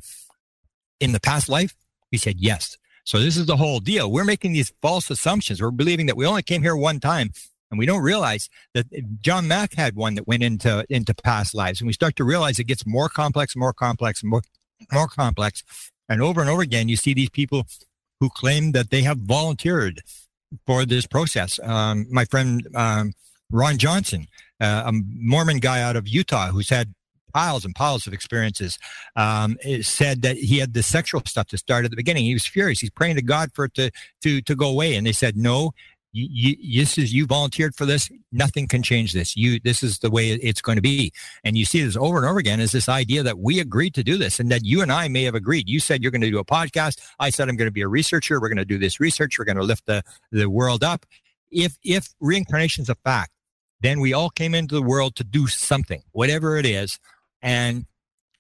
H: in the past life? He said, yes. So this is the whole deal. We're making these false assumptions. We're believing that we only came here one time and we don't realize that John Mack had one that went into into past lives. And we start to realize it gets more complex, more complex, more more complex. And over and over again, you see these people who claim that they have volunteered for this process. Um, my friend um, Ron Johnson, uh, a Mormon guy out of Utah who's had piles and piles of experiences, um, said that he had the sexual stuff to start at the beginning. He was furious. He's praying to God for it to to to go away, and they said, "No, you, this is you volunteered for this. Nothing can change this. You, this is the way it's going to be. And you see this over and over again is this idea that we agreed to do this and that you and I may have agreed. You said you're going to do a podcast. I said I'm going to be a researcher. We're going to do this research. We're going to lift the, the world up. If, if reincarnation is a fact, then we all came into the world to do something, whatever it is. And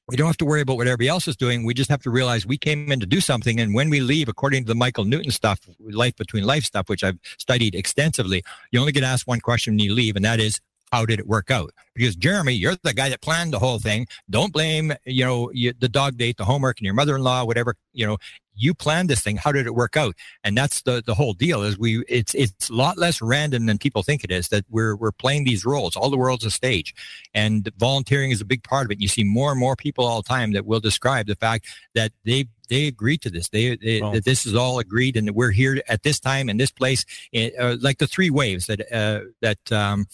H: we don't have to worry about what everybody else is doing. We just have to realize we came in to do something. And when we leave, according to the Michael Newton stuff, life between life stuff, which I've studied extensively, you only get asked one question when you leave, and that is, how did it work out? Because Jeremy, you're the guy that planned the whole thing. Don't blame, you know, you, the dog date, the homework, and your mother-in-law, whatever. You know, you planned this thing. How did it work out? And that's the the whole deal. Is we it's it's a lot less random than people think it is. That we're we're playing these roles. All the world's a stage, and volunteering is a big part of it. You see more and more people all the time that will describe the fact that they they agreed to this. They, they oh. that this is all agreed, and that we're here at this time in this place. Uh, like the three waves that uh, that. Um,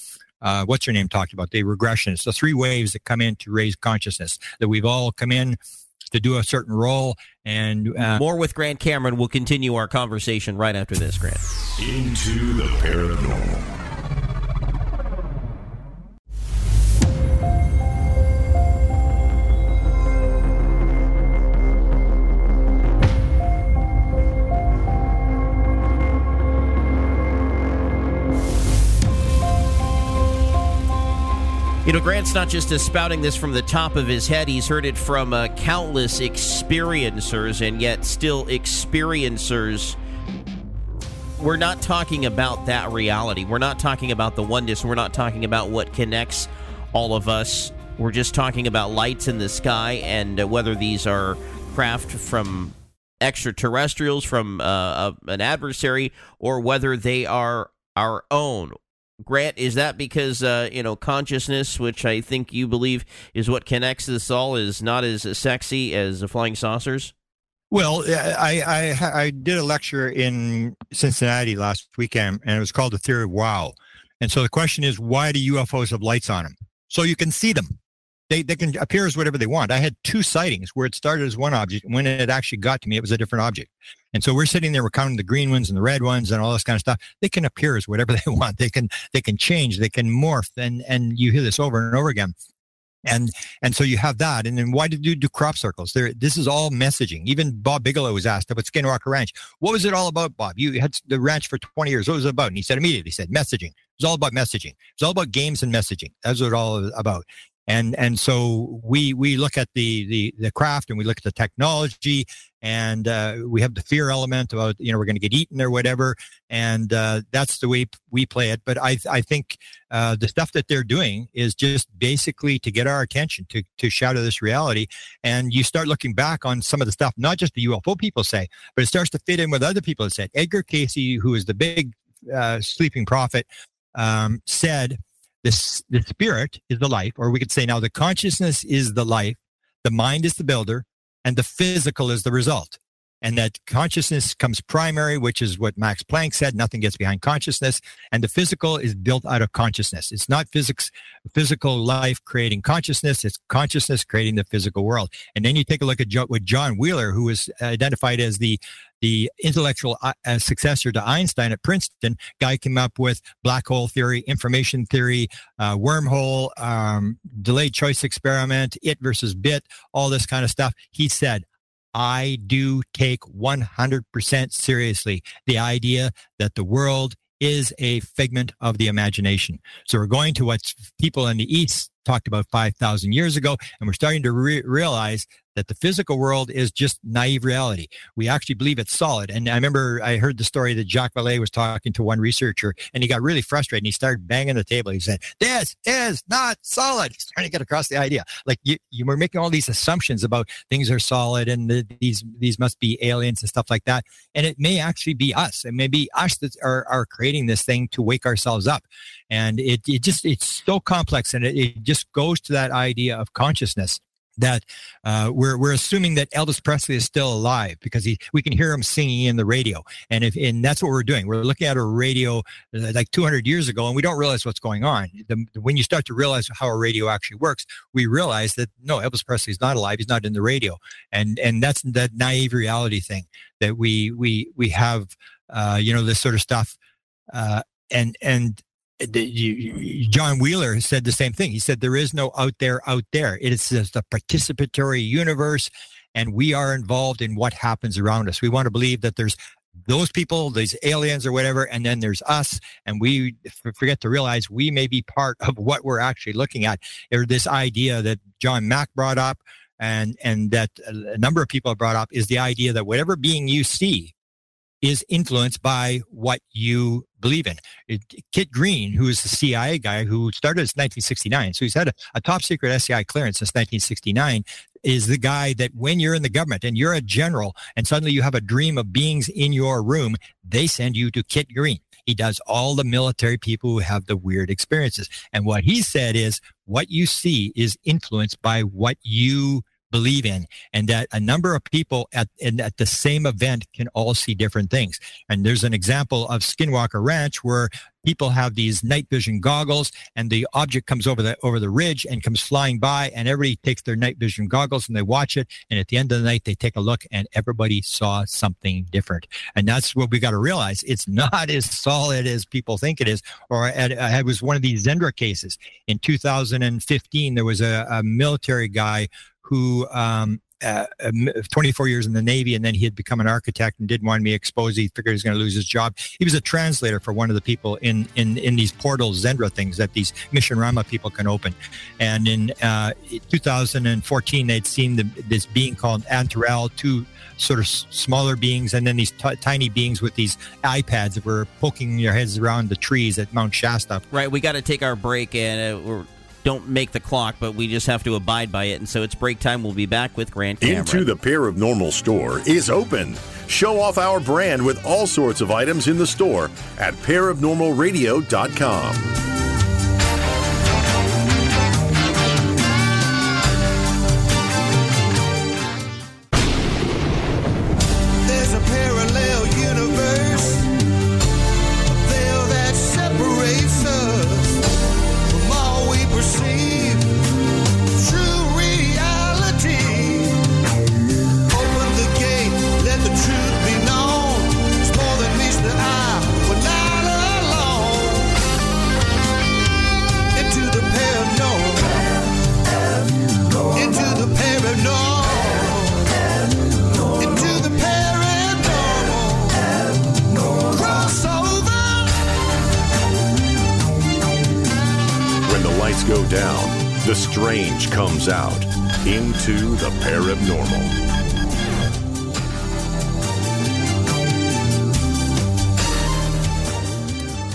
H: uh, what's your name talked about the regressions, the three waves that come in to raise consciousness. That we've all come in to do a certain role. And
G: uh, more with Grant Cameron. We'll continue our conversation right after this, Grant.
E: Into the paranormal.
G: You know, Grant's not just spouting this from the top of his head. He's heard it from uh, countless experiencers, and yet still experiencers. We're not talking about that reality. We're not talking about the oneness. We're not talking about what connects all of us. We're just talking about lights in the sky and uh, whether these are craft from extraterrestrials, from uh, an adversary, or whether they are our own Grant, is that because uh, you know consciousness, which I think you believe is what connects us all, is not as sexy as the flying saucers?
H: Well, I, I I did a lecture in Cincinnati last weekend, and it was called the theory of wow. And so the question is, why do UFOs have lights on them? So you can see them they, they can appear as whatever they want. I had two sightings where it started as one object. And When it actually got to me, it was a different object. And so we're sitting there, we're counting the green ones and the red ones and all this kind of stuff. They can appear as whatever they want. They can they can change. They can morph. And and you hear this over and over again. And and so you have that. And then why did you do crop circles? There, this is all messaging. Even Bob Bigelow was asked about Skinwalker Ranch. What was it all about, Bob? You had the ranch for 20 years. What was it about? And he said immediately, he said messaging. It's all about messaging. It's all about games and messaging. That's what it's all about and and so we we look at the the the craft and we look at the technology and uh, we have the fear element about you know we're going to get eaten or whatever. And uh, that's the way we play it. But i i think uh, the stuff that they're doing is just basically to get our attention to to shadow this reality. And you start looking back on some of the stuff not just the ufo people say but it starts to fit in with other people that said. Edgar Cayce who is the big uh, sleeping prophet um, said this the spirit is the life, or we could say now the consciousness is the life, the mind is the builder, and the physical is the result. And that consciousness comes primary, which is what Max Planck said. Nothing gets behind consciousness. And the physical is built out of consciousness. It's not physics, physical life creating consciousness. It's consciousness creating the physical world. And then you take a look at what John Wheeler, who was identified as the the intellectual uh, uh, successor to Einstein at Princeton, guy came up with black hole theory, information theory, uh, wormhole, um, delayed choice experiment, it versus bit, all this kind of stuff. He said, I do take 100% seriously the idea that the world is a figment of the imagination. So we're going to what people in the East talked about 5,000 years ago. And we're starting to re- realize that the physical world is just naive reality. We actually believe it's solid. And I remember I heard the story that Jacques Vallée was talking to one researcher and he got really frustrated and he started banging the table. He said, This is not solid. He's trying to get across the idea. Like you, you were making all these assumptions about things are solid and the, these these must be aliens and stuff like that. And it may actually be us. It may be us that are, are creating this thing to wake ourselves up. And it, it just it's so complex and it, it just goes to that idea of consciousness that uh, we're we're assuming that Elvis Presley is still alive because he we can hear him singing in the radio, and if and that's what we're doing. We're looking at a radio uh, like 200 years ago, and we don't realize what's going on. The, when you start to realize how a radio actually works, we realize that no, Elvis Presley is not alive. He's not in the radio, and and that's that naive reality thing that we we we have. Uh, you know this sort of stuff, uh, and and John Wheeler said the same thing. He said, There is no out there, out there. It is just a participatory universe, and we are involved in what happens around us. We want to believe that there's those people, these aliens or whatever, and then there's us, and we forget to realize we may be part of what we're actually looking at. Or this idea that John Mack brought up, and and that a number of people have brought up, is the idea that whatever being you see is influenced by what you believe in. It, Kit Green, who is the CIA guy who started since 1969, so he's had a, a top secret SCI clearance since 1969, is the guy that when you're in the government and you're a general and suddenly you have a dream of beings in your room, they send you to Kit Green. He does all the military people who have the weird experiences. And what he said is what you see is influenced by what you believe in and that a number of people at, at the same event can all see different things. And there's an example of Skinwalker Ranch where people have these night vision goggles and the object comes over the over the ridge and comes flying by and everybody takes their night vision goggles and they watch it and at the end of the night they take a look and everybody saw something different. And that's what we got to realize. It's not as solid as people think it is or it was one of these Xendra cases. In 2015 there was a, a military guy who um, uh, 24 years in the Navy, and then he had become an architect and didn't want me exposed. He figured he was going to lose his job. He was a translator for one of the people in in in these portals, Xendra things that these Mission Rahma people can open. And in uh, 2014, they'd seen the, this being called Antaral, two sort of smaller beings, and then these t- tiny beings with these iPads that were poking their heads around the trees at Mount Shasta.
G: Right. We got to take our break, and uh, we're don't make the clock, but we just have to abide by it. And so it's break time. We'll be back with Grant Cameron.
E: Into the Paranormal store is open. Show off our brand with all sorts of items in the store at paranormalradio.com. out into the paranormal.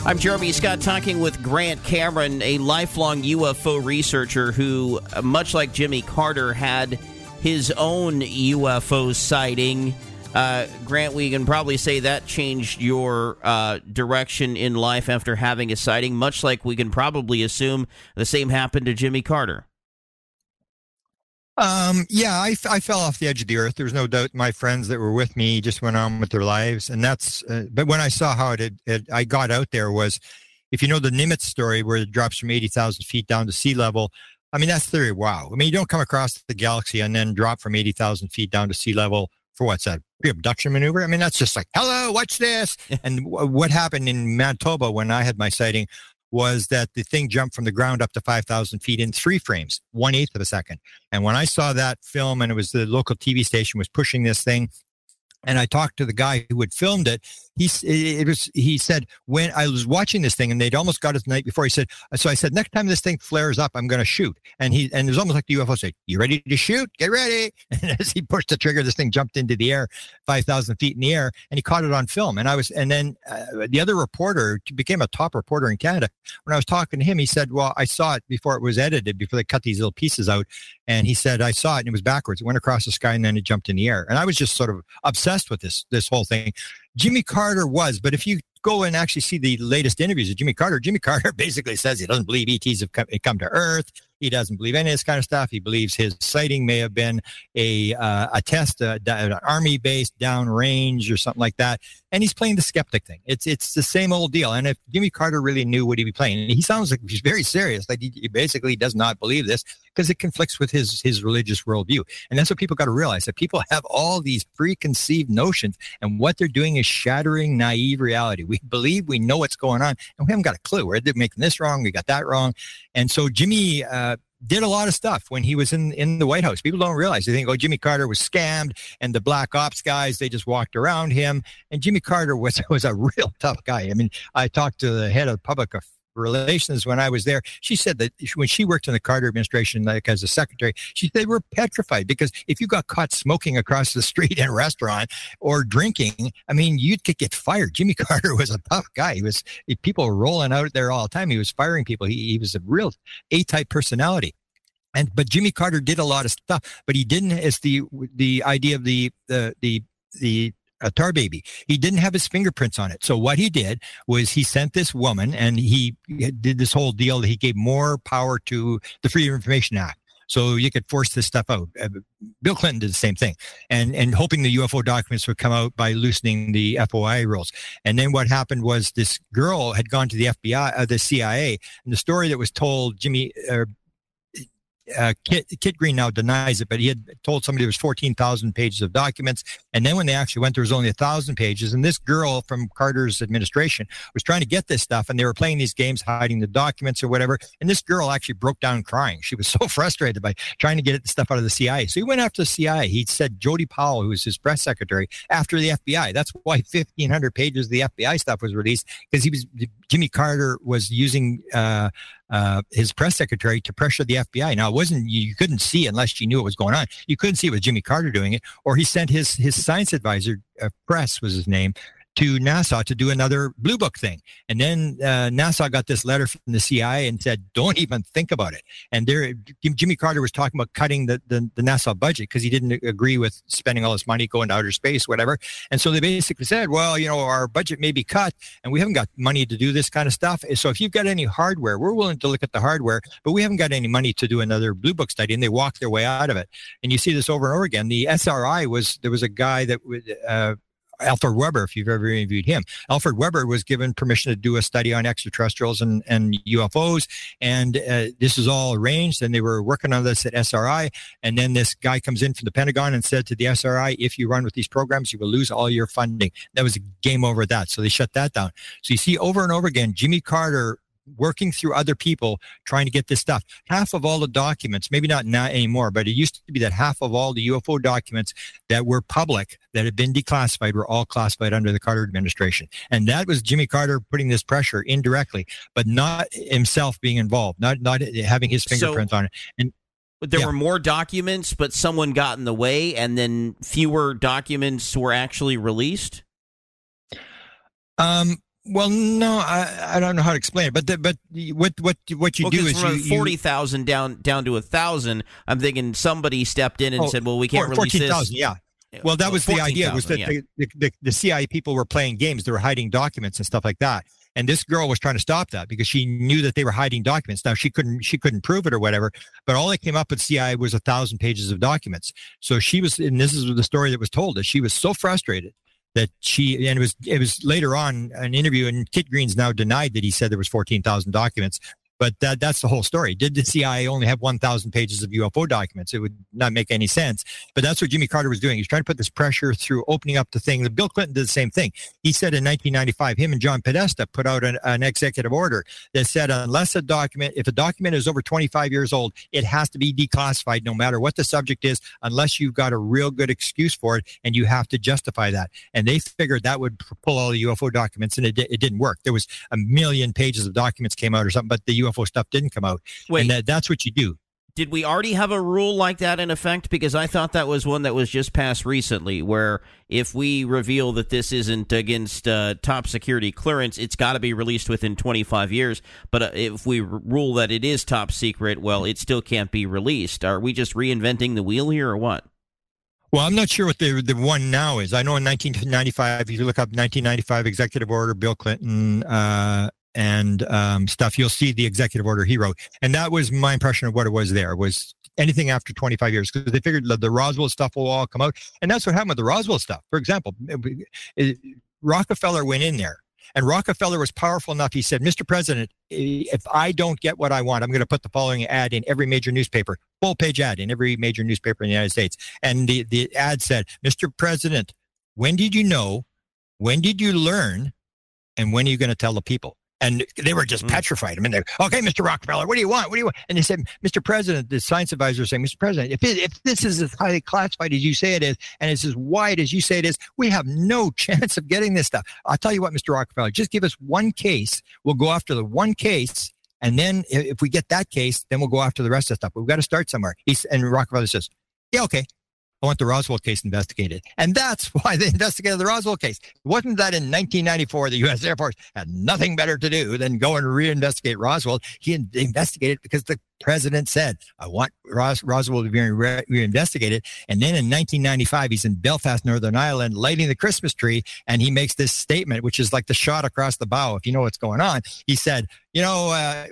G: I'm Jeremy Scott talking with Grant Cameron, a lifelong UFO researcher who, much like Jimmy Carter, had his own UFO sighting. Uh, Grant, we can probably say that changed your uh, direction in life after having a sighting, much like we can probably assume the same happened to Jimmy Carter.
H: Um, yeah, I, I fell off the edge of the earth. There's no doubt my friends that were with me just went on with their lives. And that's, uh, but when I saw how it, had, it, I got out there was, if you know the Nimitz story where it drops from 80,000 feet down to sea level, I mean, that's very wow. I mean, you don't come across the galaxy and then drop from 80,000 feet down to sea level for what's that? Pre-abduction maneuver? I mean, that's just like, hello, watch this. and w- what happened in Manitoba when I had my sighting was that the thing jumped from the ground up to 5,000 feet in three frames, one eighth of a second. And when I saw that film, and it was the local TV station was pushing this thing, and I talked to the guy who had filmed it, he it was he said when I was watching this thing and they'd almost got it the night before. He said so. I said next time this thing flares up, I'm going to shoot. And he and it was almost like the UFO said, "You ready to shoot? Get ready!" And as he pushed the trigger, this thing jumped into the air, five thousand feet in the air, and he caught it on film. And I was and then uh, the other reporter became a top reporter in Canada. When I was talking to him, he said, "Well, I saw it before it was edited, before they cut these little pieces out." And he said, "I saw it, and it was backwards. It went across the sky, and then it jumped in the air." And I was just sort of obsessed with this this whole thing. Jimmy Carter was, but if you go and actually see the latest interviews of Jimmy Carter, Jimmy Carter basically says he doesn't believe ETs have come, come to Earth. He doesn't believe any of this kind of stuff. He believes his sighting may have been a uh, a test, uh, an army base downrange or something like that. And he's playing the skeptic thing. It's it's the same old deal. And if Jimmy Carter really knew what he'd be playing, he sounds like he's very serious. Like he, he basically does not believe this because it conflicts with his his religious worldview. And that's what people got to realize that people have all these preconceived notions, and what they're doing is shattering naive reality. We believe we know what's going on, and we haven't got a clue. We're making this wrong. We got that wrong. And so Jimmy. Uh, did a lot of stuff when he was in in the White House. People don't realize they think, oh, Jimmy Carter was scammed, and the black ops guys they just walked around him. And Jimmy Carter was was a real tough guy. I mean, I talked to the head of public relations when I was there. She said that when she worked in the Carter administration, like as a secretary, she they were petrified because if you got caught smoking across the street in a restaurant or drinking, I mean, you could get fired. Jimmy Carter was a tough guy. He was people were rolling out there all the time. He was firing people. He, he was a real A-type personality. And but Jimmy Carter did a lot of stuff, but he didn't. It's the the idea of the the the the a tar baby. He didn't have his fingerprints on it. So what he did was he sent this woman and he did this whole deal that he gave more power to the Freedom of Information Act. So you could force this stuff out. Uh, Bill Clinton did the same thing, and and hoping the UFO documents would come out by loosening the FOI rules. And then what happened was this girl had gone to the FBI, uh, the CIA, and the story that was told, Jimmy uh, uh, Kit, Kit Green now denies it, but he had told somebody there was 14,000 pages of documents. And then when they actually went, there was only a thousand pages. And this girl from Carter's administration was trying to get this stuff and they were playing these games, hiding the documents or whatever. And this girl actually broke down crying. She was so frustrated by trying to get the stuff out of the CIA. So he went after the CIA. He said Jody Powell, who was his press secretary, after the FBI. That's why 1,500 pages of the FBI stuff was released because he was Jimmy Carter was using uh, uh, his press secretary to pressure the FBI. Now it wasn't you couldn't see unless you knew what was going on. You couldn't see it was Jimmy Carter doing it, or he sent his his science advisor, uh, Press was his name, to NASA to do another Blue Book thing. And then uh, NASA got this letter from the CIA and said, don't even think about it. And there, Jimmy Carter was talking about cutting the, the, the NASA budget because he didn't agree with spending all this money going to outer space, whatever. And so they basically said, well, you know, our budget may be cut and we haven't got money to do this kind of stuff. So if you've got any hardware, we're willing to look at the hardware, but we haven't got any money to do another Blue Book study. And they walked their way out of it. And you see this over and over again. The SRI was, there was a guy that uh, Alfred Webre, if you've ever interviewed him. Alfred Webre was given permission to do a study on extraterrestrials and, and UFOs. And uh, this is all arranged. And they were working on this at SRI. And then this guy comes in from the Pentagon and said to the SRI, if you run with these programs, you will lose all your funding. That was a game over that. So they shut that down. So you see over and over again, Jimmy Carter working through other people trying to get this stuff. Half of all the documents, maybe not now anymore, but it used to be that half of all the UFO documents that were public that had been declassified were all classified under the Carter administration. And that was Jimmy Carter putting this pressure indirectly, but not himself being involved, not not having his fingerprints so- on it. And
G: there
H: Yeah.
G: were more documents, but someone got in the way, and then fewer documents were actually released.
H: Um, well, no, I, I don't know how to explain it, but the, but what what what you
G: well,
H: do is
G: from
H: you,
G: forty thousand down down to a thousand. I'm thinking somebody stepped in and
H: Oh,
G: said, "Well, we can't
H: four-
G: release this."
H: Yeah. Well, that
G: Well,
H: was the idea was that
G: 14,000,
H: the, the, the, the CIA people were playing games. They were hiding documents and stuff like that. And this girl was trying to stop that because she knew that they were hiding documents. Now she couldn't she couldn't prove it or whatever, but all that came up with CIA was a thousand pages of documents. So she was, and this is the story that was told that she was so frustrated that she and it was it was later on an interview and Kit Green's now denied that he said there was fourteen thousand documents. But that, that's the whole story. Did the CIA only have 1,000 pages of UFO documents? It would not make any sense. But that's what Jimmy Carter was doing. He's trying to put this pressure through opening up the thing. Bill Clinton did the same thing. He said in 1995, him and John Podesta put out an, an executive order that said unless a document, if a document is over 25 years old, it has to be declassified no matter what the subject is, unless you've got a real good excuse for it and you have to justify that. And they figured that would pull all the UFO documents and it, it didn't work. There was a million pages of documents came out or something, but the UFO stuff didn't come out.
G: Wait.
H: And that, that's what you do.
G: Did we already have a rule like that in effect? Because I thought that was one that was just passed recently, where if we reveal that this isn't against uh, top security clearance, it's got to be released within 25 years. But uh, if we rule that it is top secret, well, it still can't be released. Are we just reinventing the wheel here, or what?
H: Well, I'm not sure what the the one now is. I know in 1995, if you look up 1995 executive order, Bill Clinton, uh, and um, stuff, you'll see the executive order he wrote. And that was my impression of what it was there was anything after 25 years because they figured the, the Roswell stuff will all come out. And that's what happened with the Roswell stuff. For example, it, it, Rockefeller went in there and Rockefeller was powerful enough. He said, Mr. President, if I don't get what I want, I'm going to put the following ad in every major newspaper, full page ad in every major newspaper in the United States. And the, the ad said, Mr. President, when did you know? When did you learn? And when are you going to tell the people? And they were just mm. petrified. I mean, they're, okay, Mr. Rockefeller, what do you want? What do you want? And they said, Mr. President, the science advisor was saying, Mr. President, if, it, if this is as highly classified as you say it is, and it's as wide as you say it is, we have no chance of getting this stuff. I'll tell you what, Mr. Rockefeller, just give us one case. We'll go after the one case. And then if we get that case, then we'll go after the rest of the stuff. We've got to start somewhere. He's, and Rockefeller says, yeah, okay. I want the Roswell case investigated. And that's why they investigated the Roswell case. It wasn't that in 1994 the U.S. Air Force had nothing better to do than go and reinvestigate Roswell. He investigated because the president said, I want Ros- Roswell to be re- reinvestigated. And then in 1995, he's in Belfast, Northern Ireland, lighting the Christmas tree. And he makes this statement, which is like the shot across the bow, if you know what's going on. He said, you know, uh,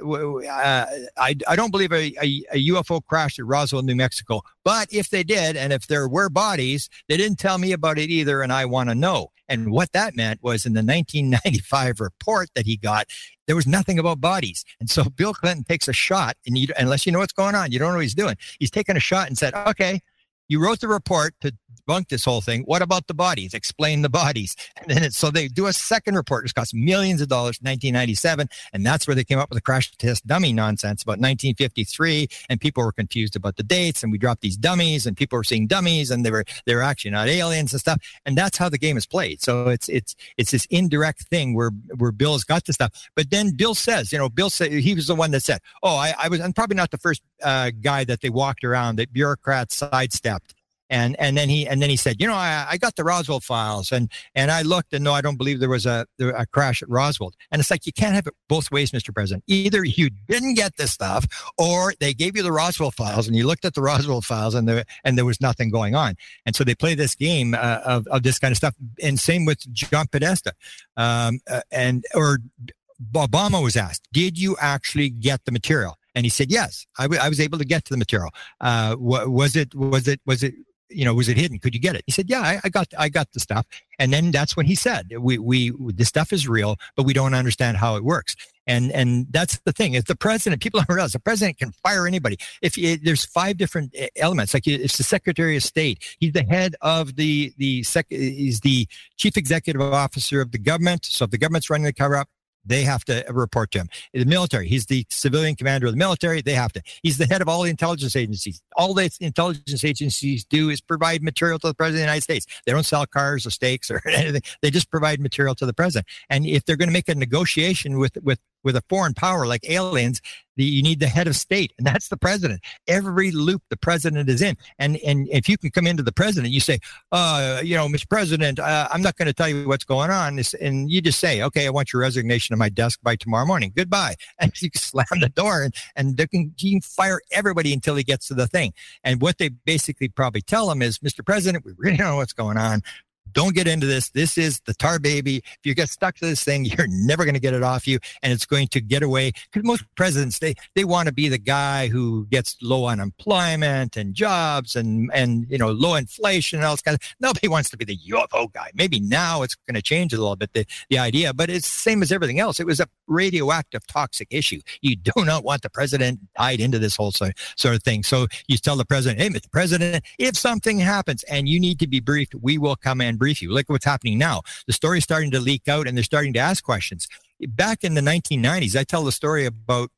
H: uh, I, I don't believe a, a, a, UFO crashed at Roswell, New Mexico. But if they did, and if there were bodies, they didn't tell me about it either. And I want to know. And what that meant was in the 1995 report that he got, there was nothing about bodies. And so Bill Clinton takes a shot, and you, unless you know what's going on, you don't know what he's doing. He's taking a shot and said, okay, you wrote the report to debunk this whole thing. What about the bodies? Explain the bodies. And then it's, so they do a second report. It's cost millions of dollars in 1997. And that's where they came up with the crash test dummy nonsense about 1953. And people were confused about the dates. And we dropped these dummies and people were seeing dummies and they were, they were actually not aliens and stuff. And that's how the game is played. So it's, it's, it's this indirect thing where, where Bill's got the stuff. But then Bill says, you know, Bill said, he was the one that said, oh, I, I was, I'm probably not the first uh, guy that they walked around that bureaucrats sidestepped and and then he and then he said, you know, I, I got the Roswell files, and and I looked, and no, I don't believe there was a a crash at Roswell. And it's like you can't have it both ways, Mr. President. Either you didn't get this stuff, or they gave you the Roswell files, and you looked at the Roswell files, and there and there was nothing going on. And so they play this game uh, of of this kind of stuff. And same with John Podesta, um, uh, and or Obama was asked, did you actually get the material? And he said, yes, I, w- I was able to get to the material. Uh, was it, was it, was it you know, was it hidden? Could you get it? He said, yeah, I, I, got, I got the stuff. And then that's when he said, we, we, the stuff is real, but we don't understand how it works. And, and that's the thing. If the president, people don't realize the president can fire anybody. If it, there's five different eh, elements, like it's the secretary of state, he's the head of the, the sec, he's the chief executive officer of the government. So if the government's running the cover up, they have to report to him. The military, he's the civilian commander of the military. They have to. He's the head of all the intelligence agencies. All the intelligence agencies do is provide material to the president of the United States. They don't sell cars or steaks or anything. They just provide material to the president. And if they're going to make a negotiation with with with a foreign power like aliens, the, you need the head of state, and that's the president. Every loop the president is in, and and if you can come into the president, you say, uh, you know, Mr. President, uh, I'm not going to tell you what's going on, and you just say, okay, I want your resignation on my desk by tomorrow morning. Goodbye, and you slam the door, and and they can, you can fire everybody until he gets to the thing. And what they basically probably tell him is, Mr. President, we really don't know what's going on don't get into this. This is the tar baby. If you get stuck to this thing, you're never going to get it off you, and it's going to get away. Because most presidents, they they want to be the guy who gets low unemployment and jobs and and you know low inflation and all this kind of. Nobody wants to be the UFO guy. Maybe now it's going to change a little bit the the idea, but it's same as everything else. It was a radioactive, toxic issue. You do not want the president tied into this whole sort sort of thing. So you tell the president, "Hey, Mr. President, if something happens and you need to be briefed, we will come and brief you. Look at what's happening now. The story's starting to leak out and they're starting to ask questions. Back in the 1990s, I tell the story about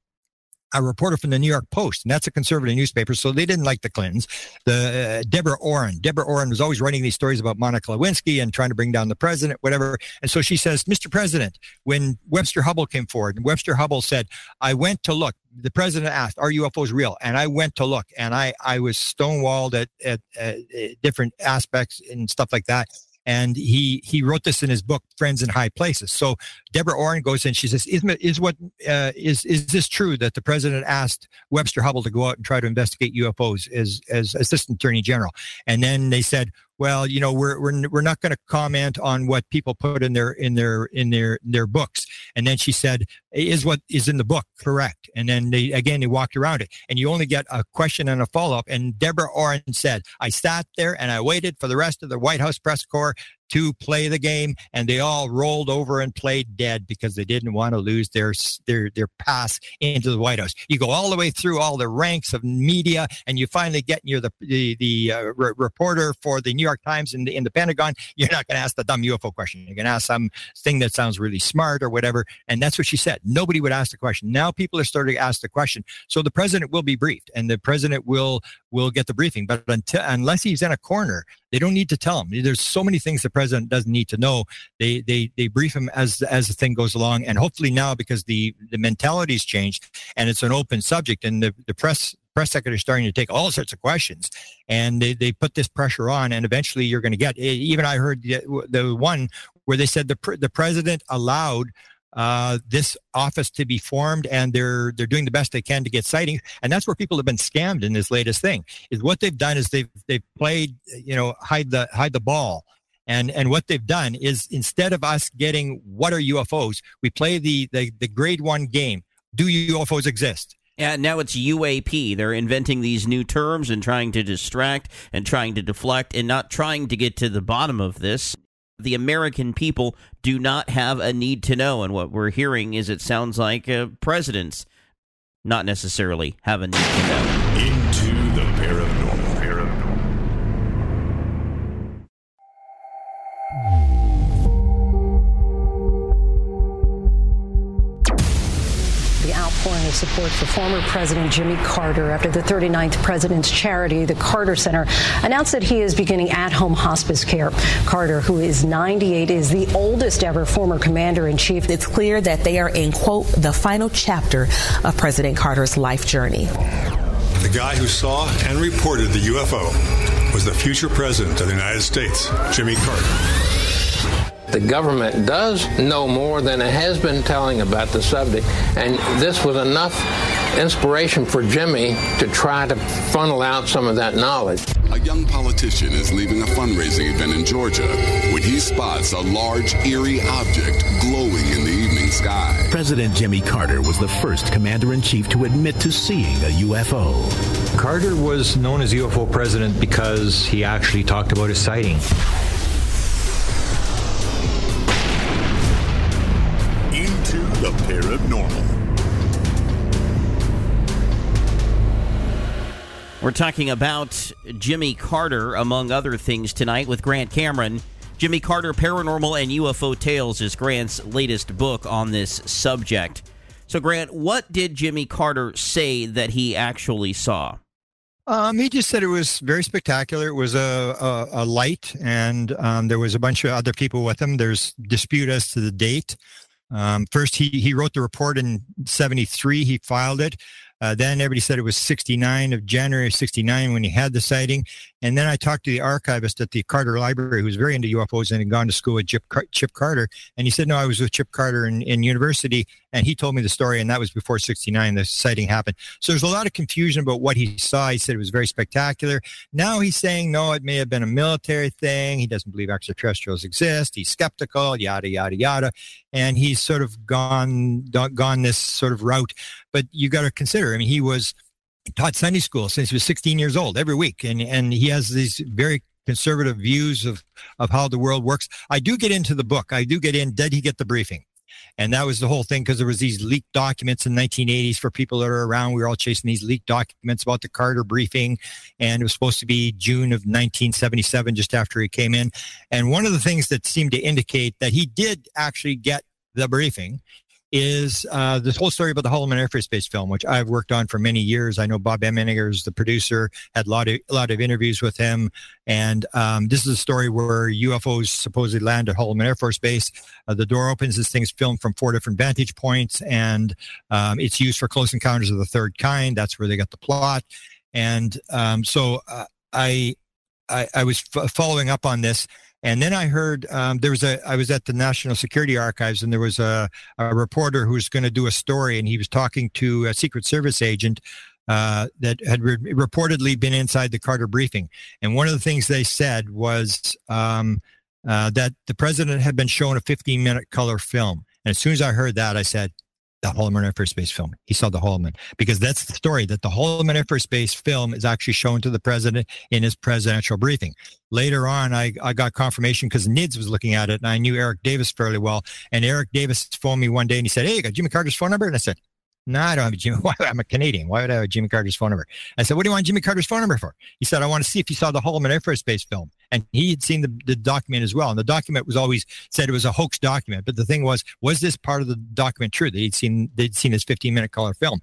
H: a reporter from the New York Post, and that's a conservative newspaper, so they didn't like the Clintons. The uh, Deborah Orin, Deborah Orin was always writing these stories about Monica Lewinsky and trying to bring down the president, whatever. And so she says, "Mr. President, when Webster Hubbell came forward, and Webster Hubbell said, I went to look. The president asked, "Are UFOs real?" And I went to look, and I I was stonewalled at at, at different aspects and stuff like that and he he wrote this in his book friends in high places. So deborah orin goes in she says is, is what uh, is is this true that the president asked webster hubbell to go out and try to investigate ufos as as assistant attorney general? And then they said well, you know, we're we're we're not going to comment on what people put in their in their in their their books. And then she said, "Is what is in the book correct?" And then they again they walked around it, and you only get a question and a follow up. And Deborah Orin said, "I sat there and I waited for the rest of the White House press corps to play the game, and they all rolled over and played dead because they didn't want to lose their their their pass into the White House. You go all the way through all the ranks of media, and you finally get near the the, the uh, re- reporter for the New York Times in the in the Pentagon. You're not going to ask the dumb UFO question. You're going to ask some thing that sounds really smart or whatever. And that's what she said. Nobody would ask the question. Now people are starting to ask the question. So the president will be briefed, and the president will will get the briefing. But until unless he's in a corner, they don't need to tell him. There's so many things the president doesn't need to know. They they they brief him as as the thing goes along, and hopefully now because the the mentality's changed and it's an open subject, and the the press press secretary is starting to take all sorts of questions and they, they put this pressure on and eventually you're going to get even i heard the, the one where they said the, the president allowed uh, this office to be formed and they're they're doing the best they can to get sightings and that's where people have been scammed in this latest thing is what they've done is they've they've played you know hide the hide the ball. And and what they've done is instead of us getting what are UFOs we play the the, the grade 1 game. Do UFOs exist?
G: Yeah, now it's UAP. They're inventing these new terms and trying to distract and trying to deflect and not trying to get to the bottom of this the American people do not have a need to know. And what we're hearing is it sounds like uh, presidents not necessarily have a need to know.
L: Support for former President Jimmy Carter after the 39th President's Charity, the Carter Center, announced that he is beginning at home hospice care. Carter, who is 98, is the oldest ever former commander in chief.
M: It's clear that they are in, quote, the final chapter of President Carter's life journey.
N: The guy who saw and reported the UFO was the future president of the United States, Jimmy Carter
O: the government does know more than it has been telling about the subject, and this was enough inspiration for Jimmy to try to funnel out some of that knowledge.
P: A young politician is leaving a fundraising event in Georgia when he spots a large, eerie object glowing in the evening sky.
Q: President Jimmy Carter was the first commander in chief to admit to seeing a UFO.
R: Carter was known as UFO president because he actually talked about his sighting.
E: The paranormal.
G: We're talking about Jimmy Carter, among other things, tonight with Grant Cameron. Jimmy Carter Paranormal and UFO Tales is Grant's latest book on this subject. So, Grant, what did Jimmy Carter say that he actually saw?
H: Um, he just said it was very spectacular. It was a, a, a light, and um, there was a bunch of other people with him. There's dispute as to the date. Um, first, he, he wrote the report in 73. He filed it. Uh, then everybody said it was 69 of January 69 when he had the sighting. And then I talked to the archivist at the Carter Library who was very into UFOs and had gone to school with Chip, Chip Carter. And he said, no, I was with Chip Carter in, in university. And he told me the story. And that was before 69, the sighting happened. So there's a lot of confusion about what he saw. He said it was very spectacular. Now he's saying, no, it may have been a military thing. He doesn't believe extraterrestrials exist. He's skeptical, yada, yada, yada. And he's sort of gone, gone this sort of route. But you got to consider, I mean, he was taught Sunday school since he was 16 years old every week. And, and he has these very conservative views of, of how the world works. I do get into the book. I do get in, did he get the briefing? And that was the whole thing because there was these leaked documents in the 1980s for people that are around. We were all chasing these leaked documents about the Carter briefing. And it was supposed to be June of 1977, just after he came in. And one of the things that seemed to indicate that he did actually get the briefing is uh, this whole story about the Holloman Air Force Base film, which I've worked on for many years. I know Bob Emenegger is the producer, had a lot of, a lot of interviews with him. And um, this is a story where UFOs supposedly land at Holloman Air Force Base. Uh, the door opens, this thing's filmed from four different vantage points, and um, it's used for close encounters of the third kind. That's where they got the plot. And um, so uh, I, I, I was f- following up on this and then I heard um, there was a, I was at the National Security Archives and there was a, a reporter who was going to do a story and he was talking to a Secret Service agent uh, that had re- reportedly been inside the Carter briefing. And one of the things they said was um, uh, that the president had been shown a 15 minute color film. And as soon as I heard that, I said, the Holloman Air Force Base film. He saw the Holloman because that's the story that the Holloman Air Force Base film is actually shown to the president in his presidential briefing. Later on, I, I got confirmation because NIDS was looking at it and I knew Eric Davis fairly well. And Eric Davis phoned me one day and he said, Hey, you got Jimmy Carter's phone number? And I said, no, I don't have a Jimmy. Why, I'm a Canadian. Why would I have Jimmy Carter's phone number? I said, what do you want Jimmy Carter's phone number for? He said, I want to see if you saw the Holloman Air Force Base film. And he had seen the, the document as well. And the document was always said it was a hoax document. But the thing was, was this part of the document true that he'd seen, they'd seen his 15 minute color film?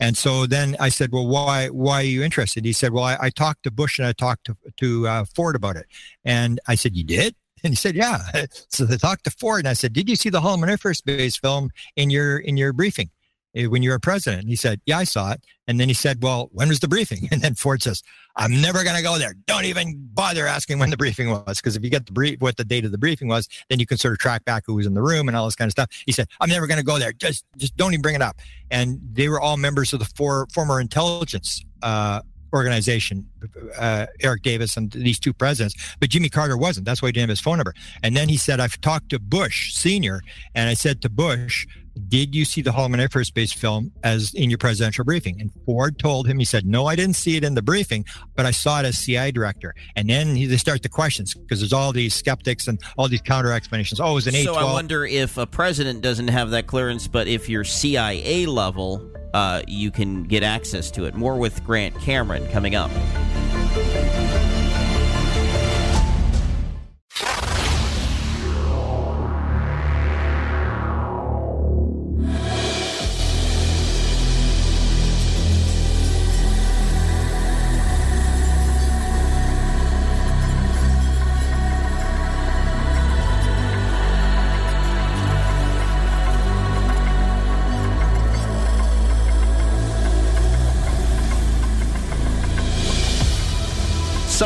H: And so then I said, well, why, why are you interested? He said, well, I, I talked to Bush and I talked to, to uh, Ford about it. And I said, you did? And he said, "Yeah." So they talked to Ford, and I said, "Did you see the Holloman Air Force Base film in your in your briefing?" Eh, when you were president? He said, yeah, I saw it. And then he said, well, when was the briefing? And then Ford says, I'm never going to go there. Don't even bother asking when the briefing was. Because if you get the brief, what the date of the briefing was, then you can sort of track back who was in the room and all this kind of stuff. He said, I'm never going to go there. Just, just don't even bring it up. And they were all members of the four, former intelligence, uh, organization, uh, Eric Davis and these two presidents, but Jimmy Carter wasn't. That's why he didn't have his phone number. And then he said, I've talked to Bush Sr., and I said to Bush, did you see the Holloman Air Force Base film as in your presidential briefing? And Ford told him, he said, no, I didn't see it in the briefing, but I saw it as CIA director. And then he, they start the questions because there's all these skeptics and all these counter explanations. Oh, it was an
G: So I wonder if a president doesn't have that clearance, but if you're CIA level, uh, you can get access to it. More with Grant Cameron coming up.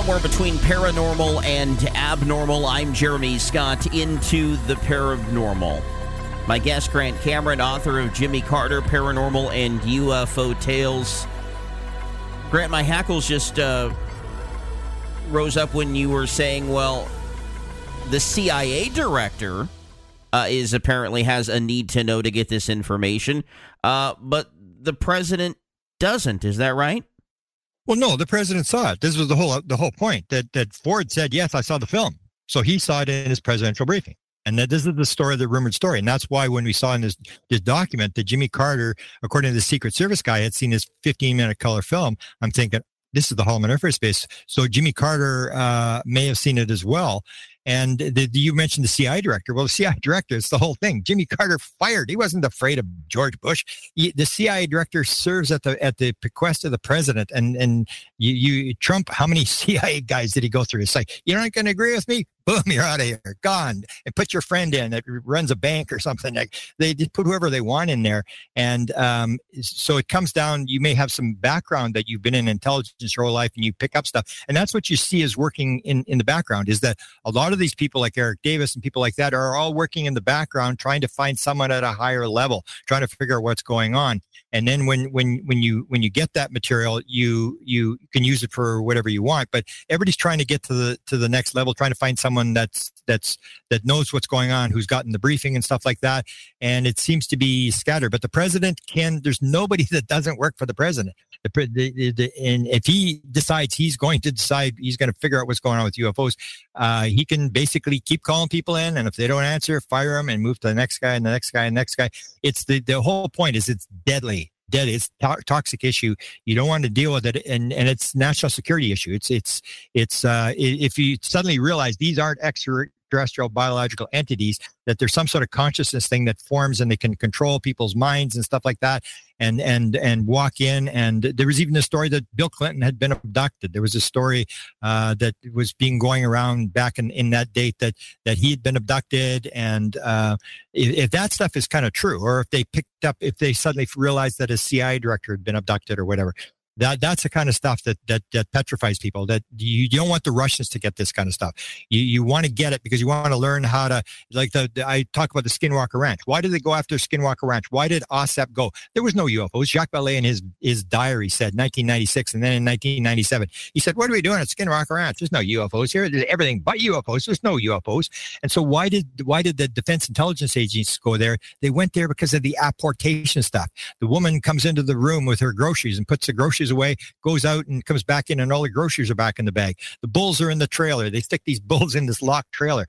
G: Somewhere between paranormal and abnormal. I'm Jeremy Scott into the paranormal. My guest, Grant Cameron, author of Jimmy Carter, Paranormal and UFO Tales. Grant, my hackles just uh, rose up when you were saying, well, the CIA director uh, is apparently has a need to know to get this information, uh, but the president doesn't. Is that right?
H: Well, no, the president saw it. This was the whole the whole point that that Ford said, "Yes, I saw the film." So he saw it in his presidential briefing. And that this is the story, the rumored story. And that's why when we saw in this this document that Jimmy Carter, according to the Secret Service guy, had seen his 15 minute color film, I'm thinking, this is the Holloman Air Force Base. So Jimmy Carter uh, may have seen it as well. And the, you mentioned the CIA director. Well, the CIA director is the whole thing. Jimmy Carter fired. He wasn't afraid of George Bush. He, the CIA director serves at the at the bequest of the president. And and you, you Trump. How many CIA guys did he go through? It's like you're not going to agree with me. Boom, you're out of here, gone. And put your friend in that runs a bank or something. Like they just put whoever they want in there. And um, so it comes down, you may have some background that you've been in intelligence your whole life and you pick up stuff. And that's what you see is working in, in the background is that a lot of these people like Eric Davis and people like that are all working in the background trying to find someone at a higher level, trying to figure out what's going on. And then when when when you when you get that material, you you can use it for whatever you want. But everybody's trying to get to the to the next level, trying to find someone that's that's that knows what's going on, who's gotten the briefing and stuff like that. And it seems to be scattered. But the president can. There's nobody that doesn't work for the president. The, the, the, and if he decides he's going to decide he's going to figure out what's going on with UFOs, uh, he can basically keep calling people in, and if they don't answer, fire them and move to the next guy and the next guy and the next guy. It's the the whole point is it's deadly dead. It's to- toxic issue. You don't want to deal with it, and and it's national security issue. It's it's it's uh, if you suddenly realize these aren't extraterrestrial biological entities, that there's some sort of consciousness thing that forms and they can control people's minds and stuff like that and and and walk in. And there was even a story that bill clinton had been abducted. There was a story uh, that was being going around back in, in that date that that he had been abducted. And uh, if, if, that stuff is kind of true or if they picked up if they suddenly realized that a cia director had been abducted or whatever that that's the kind of stuff that that that petrifies people. That you, don't want the Russians to get this kind of stuff. You you want to get it because you want to learn how to like the, the, I talk about the Skinwalker Ranch. Why did they go after Skinwalker Ranch? Why did OSEP go? There was no UFOs. Jacques Vallée in his his diary said 1996, and then in 1997 he said, "What are we doing at Skinwalker Ranch? There's no UFOs here. There's everything but UFOs. There's no UFOs." And so why did why did the Defense Intelligence Agency go there? They went there because of the apportation stuff. The woman comes into the room with her groceries and puts the groceries away, goes out and comes back in, and all the groceries are back in the bag. The bulls are in the trailer. They stick these bulls in this locked trailer.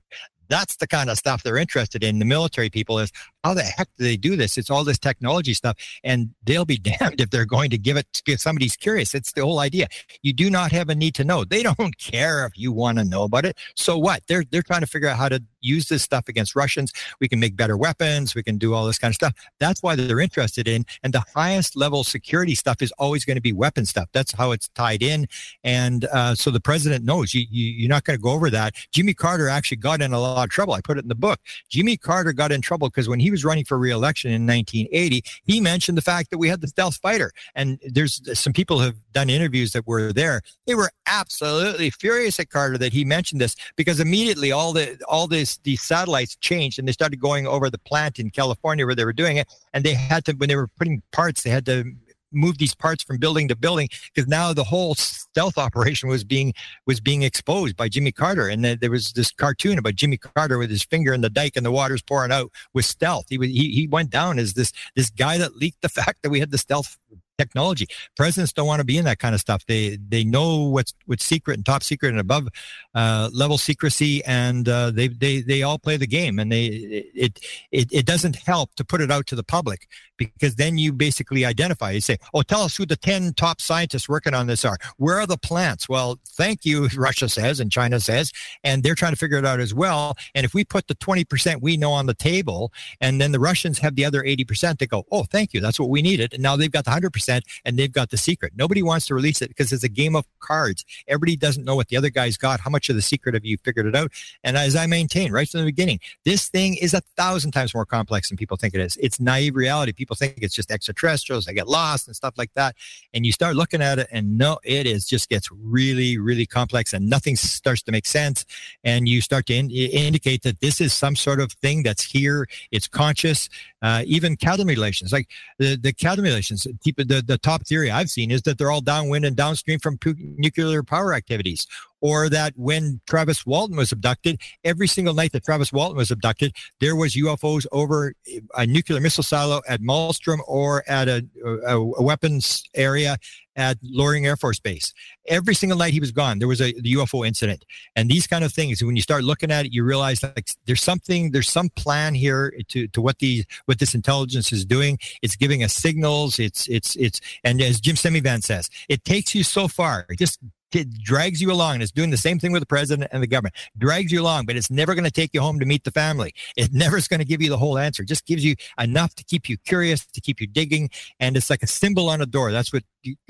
H: That's the kind of stuff they're interested in. The military people is how the heck do they do this? It's all this technology stuff, and they'll be damned if they're going to give it to somebody's curious. It's the whole idea. You do not have a need to know. They don't care if you want to know about it. So what? They're they're trying to figure out how to use this stuff against Russians. We can make better weapons. We can do all this kind of stuff. That's why they're interested in. And the highest level security stuff is always going to be weapon stuff. That's how it's tied in. And uh, so the president knows you, you you're not going to go over that. Jimmy Carter actually got in a lot of trouble. I put it in the book. Jimmy Carter got in trouble because when he was running for reelection in 1980, he mentioned the fact that we had the stealth fighter. And there's some people have done interviews that were there. They were absolutely furious at Carter that he mentioned this because immediately all the all this these satellites changed and they started going over the plant in California where they were doing it. And they had to when they were putting parts, they had to move these parts from building to building because now the whole stealth operation was being was being exposed by Jimmy Carter. And there was this cartoon about Jimmy Carter with his finger in the dike and the water's pouring out with stealth. He was he, he went down as this this guy that leaked the fact that we had the stealth technology. Presidents don't want to be in that kind of stuff. They they know what's what's secret and top secret and above uh, level secrecy, and uh, they they they all play the game. And they it, it it doesn't help to put it out to the public because then you basically identify. You say, "Oh, tell us who the ten top scientists working on this are. Where are the plants?" Well, thank you, Russia says and China says, and they're trying to figure it out as well. And if we put the twenty percent we know on the table, and then the Russians have the other eighty percent, they go, "Oh, thank you, that's what we needed." And now they've got the hundred percent and they've got the secret. Nobody wants to release it because it's a game of cards. Everybody doesn't know what the other guy's got. How much of the secret have you figured it out? And as I maintain right from the beginning, this thing is a thousand times more complex than people think it is. It's naive reality. People think it's just extraterrestrials. They get lost and stuff like that. And you start looking at it and no, it is just gets really, really complex and nothing starts to make sense. And you start to in- indicate that this is some sort of thing that's here. It's conscious. Uh, even cattle mutilations, like the, the cattle mutilations, the, the, top theory I've seen is that they're all downwind and downstream from nuclear power activities or that when Travis Walton was abducted, every single night that Travis Walton was abducted, there was UFOs over a nuclear missile silo at Malmstrom or at a, a, a weapons area at Loring Air Force Base. Every single night he was gone, there was a UFO incident. And these kind of things, when you start looking at it, you realize like there's something, there's some plan here to, to what the what this intelligence is doing. It's giving us signals. It's it's it's and as Jim Semivan says, it takes you so far. Just it drags you along. and It's doing the same thing with the president and the government. Drags you along, but it's never going to take you home to meet the family. It never is going to give you the whole answer. It just gives you enough to keep you curious, to keep you digging, and it's like a symbol on a door. That's what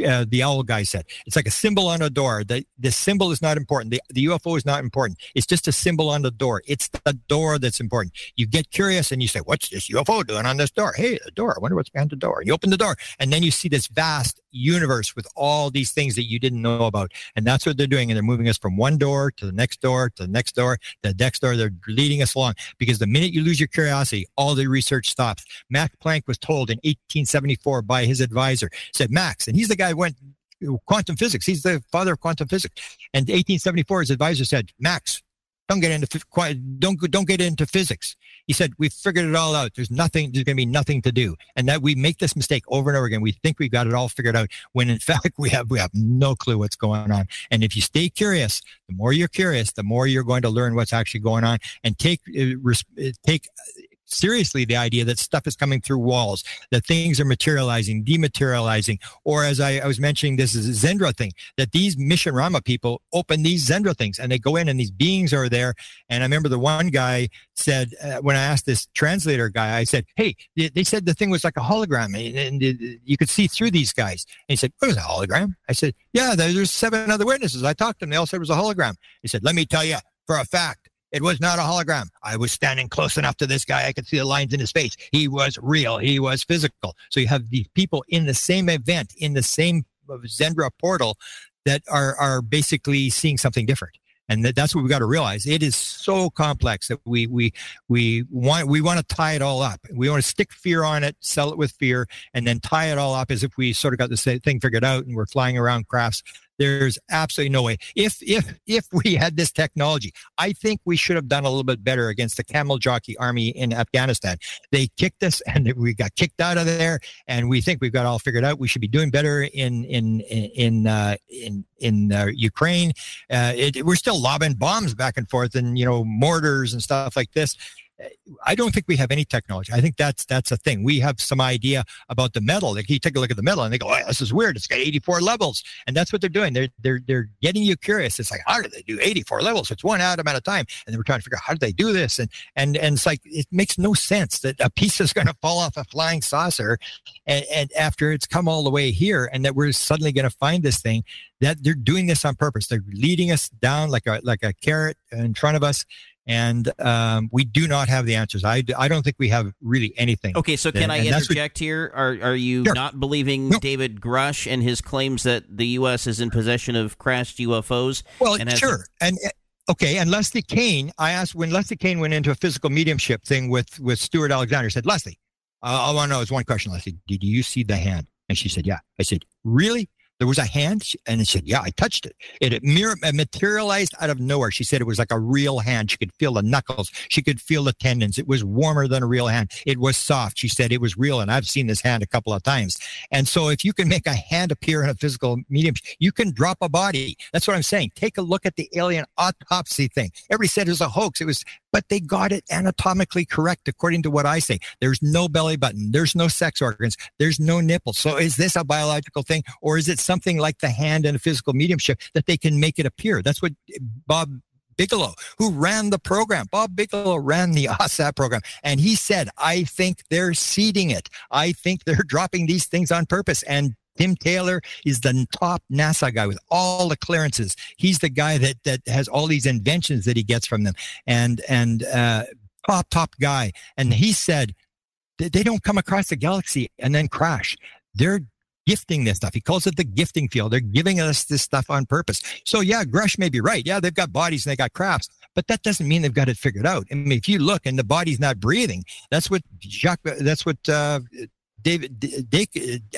H: uh, the owl guy said. It's like a symbol on a door. The the symbol is not important. The the UFO is not important. It's just a symbol on the door. It's the door that's important. You get curious and you say, "What's this UFO doing on this door?" Hey, the door. I wonder what's behind the door. You open the door, and then you see this vast universe with all these things that you didn't know about. And that's what they're doing. And they're moving us from one door to the next door to the next door to the next door. They're leading us along because the minute you lose your curiosity, all the research stops. Max Planck was told in 1874 by his advisor, said, Max, and he's the guy who went quantum physics. He's the father of quantum physics. And 1874, his advisor said, Max, don't get into don't don't get into physics. He said we've figured it all out. There's nothing. There's going to be nothing to do, and that we make this mistake over and over again. We think we've got it all figured out when in fact we have we have no clue what's going on. And if you stay curious, the more you're curious, the more you're going to learn what's actually going on, and take uh, uh take seriously the idea that stuff is coming through walls, that things are materializing, dematerializing, or as I, I was mentioning, this is a Xendra thing, that these Mission Rahma people open these Xendra things and they go in and these beings are there. And I remember the one guy said, uh, when I asked this translator guy, I said, Hey, they, they said the thing was like a hologram and, and, you could see through these guys. And he said, What is a hologram? I said, Yeah, there's seven other witnesses. I talked to them. They all said it was a hologram. He said, Let me tell you for a fact, it was not a hologram. I was standing close enough to this guy. I could see the lines in his face. He was real. He was physical. So you have these people in the same event, in the same uh, Xendra portal that are, are basically seeing something different. And that, that's what we got to realize. It is so complex that we, we, we want, we want to tie it all up. We want to stick fear on it, sell it with fear, and then tie it all up as if we sort of got this thing figured out and we're flying around crafts there's absolutely no way. If if if we had this technology, I think we should have done a little bit better against the camel jockey army in Afghanistan. They kicked us, and we got kicked out of there. And we think we've got all figured out. We should be doing better in in in uh, in in uh, Ukraine. Uh, it, we're still lobbing bombs back and forth, and you know mortars and stuff like this. I don't think we have any technology. I think that's that's a thing. We have some idea about the metal. Like you take a look at the metal and they go, oh, "This is weird. It's got 84 levels," and that's what they're doing. They're they're they're getting you curious. It's like, how do they do 84 levels? It's one atom at a time, and were trying to figure out how do they do this, and and and it's like it makes no sense that a piece is going to fall off a flying saucer, and, and after it's come all the way here, and that we're suddenly going to find this thing that they're doing this on purpose. They're leading us down like a like a carrot in front of us, and um, we do not have the answers. I, I don't think we have really anything.
G: Okay, so can and, I interject what, here? Are are you sure. not believing no. David Grusch and his claims that the U.S. is in possession of crashed UFOs?
H: Well, and sure, a- and. Okay, and Leslie Kean, I asked when Leslie Kean went into a physical mediumship thing with with Stewart Alexander. Said Leslie, uh, all I want to know is one question, Leslie. Did you see the hand? And she said, Yeah. I said, Really? There was a hand and it said yeah i touched it. It, it, it materialized out of nowhere. She said it was like a real hand. She could feel the knuckles. She could feel the tendons. It was warmer than a real hand. It was soft. She said it was real and i've seen this hand a couple of times. And so if you can make a hand appear in a physical medium you can drop a body. That's what i'm saying. Take a look at the alien autopsy thing. Everybody said it was a hoax. It was but they got it anatomically correct according to what I say. There's no belly button, there's no sex organs, there's no nipples. So is this a biological thing or is it something like the hand and a physical mediumship that they can make it appear? That's what Bob Bigelow, who ran the program. Bob Bigelow ran the OSAP program. And he said, I think they're seeding it. I think they're dropping these things on purpose. And Tim Taylor is the top NASA guy with all the clearances. He's the guy that that has all these inventions that he gets from them, and and uh, top top guy. And he said they don't come across the galaxy and then crash. They're gifting this stuff. He calls it the gifting field. They're giving us this stuff on purpose. So yeah, Grusch may be right. Yeah, they've got bodies and they got crafts, but that doesn't mean they've got it figured out. I mean, if you look and the body's not breathing, that's what Jacques, that's what uh, David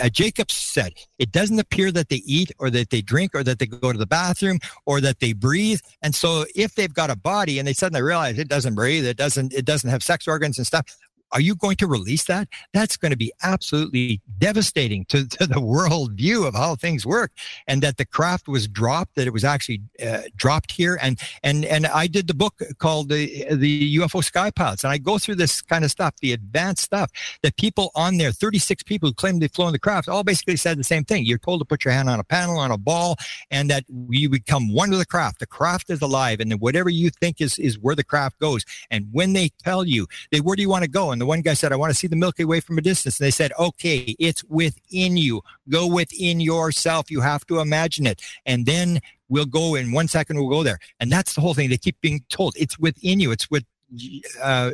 H: uh, Jacobs said, it doesn't appear that they eat or that they drink or that they go to the bathroom or that they breathe. And so if they've got a body and they suddenly realize it doesn't breathe, it doesn't, it doesn't have sex organs and stuff, are you going to release that? That's going to be absolutely devastating to, to the world view of how things work, and that the craft was dropped, that it was actually uh, dropped here, and and and I did the book called the the UFO Sky Pilots, and I go through this kind of stuff, the advanced stuff that people on there, 36 people who claim they've flown the craft, all basically said the same thing. You're told to put your hand on a panel on a ball, and that you become one with the craft. The craft is alive, and then whatever you think is is where the craft goes. And when they tell you, they where do you want to go? And the one guy said, I want to see the Milky Way from a distance. And they said, okay, it's within you. Go within yourself. You have to imagine it. And then we'll go in one second, we'll go there. And that's the whole thing. They keep being told it's within you. It's with, uh,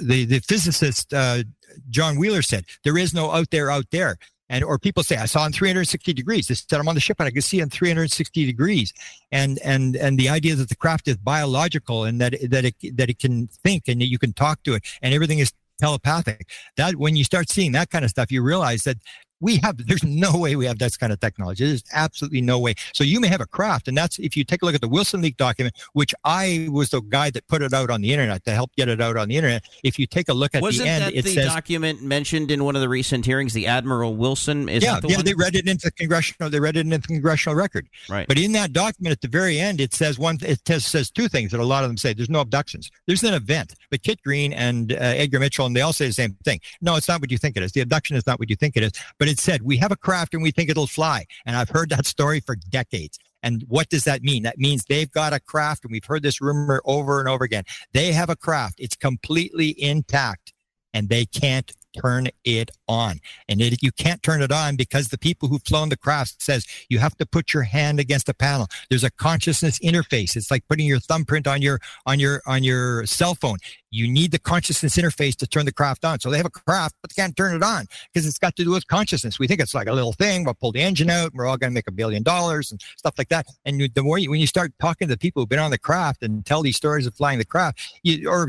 H: the, the physicist, uh, John Wheeler said, there is no out there, out there. And or people say I saw in 360 degrees. They said I'm on the ship and I could see in 360 degrees. And and and the idea that the craft is biological and that that it that it can think and that you can talk to it and everything is telepathic. That when you start seeing that kind of stuff, you realize that we have there's no way we have that kind of technology there's absolutely no way so you may have a craft and that's if you take a look at the wilson leak document which i was the guy that put it out on the internet to help get it out on the internet if you take a look at
G: Wasn't
H: the end
G: that
H: it
G: the
H: says
G: document mentioned in one of the recent hearings the admiral wilson is
H: yeah,
G: the
H: yeah,
G: one?
H: they read it into the congressional. They read it into the congressional record.
G: Right.
H: But in that document, at the very end, it says one. It says, says two things that a lot of them say. There's no abductions. There's an event. But Kit Green and uh, Edgar Mitchell, and they all say the same thing. No, it's not what you think it is. The abduction is not what you think it is. But it said we have a craft and we think it'll fly. And I've heard that story for decades. And what does that mean? That means they've got a craft, and we've heard this rumor over and over again. They have a craft. It's completely intact, and they can't turn it on. And it, you can't turn it on because the people who've flown the craft says you have to put your hand against the panel. There's a consciousness interface. It's like putting your thumbprint on your on your on your cell phone. You need the consciousness interface to turn the craft on. So they have a craft, but they can't turn it on because it's got to do with consciousness. We think it's like a little thing. We'll pull the engine out. And we're all going to make a billion dollars and stuff like that. And the more you, when you start talking to people who've been on the craft and tell these stories of flying the craft, you, or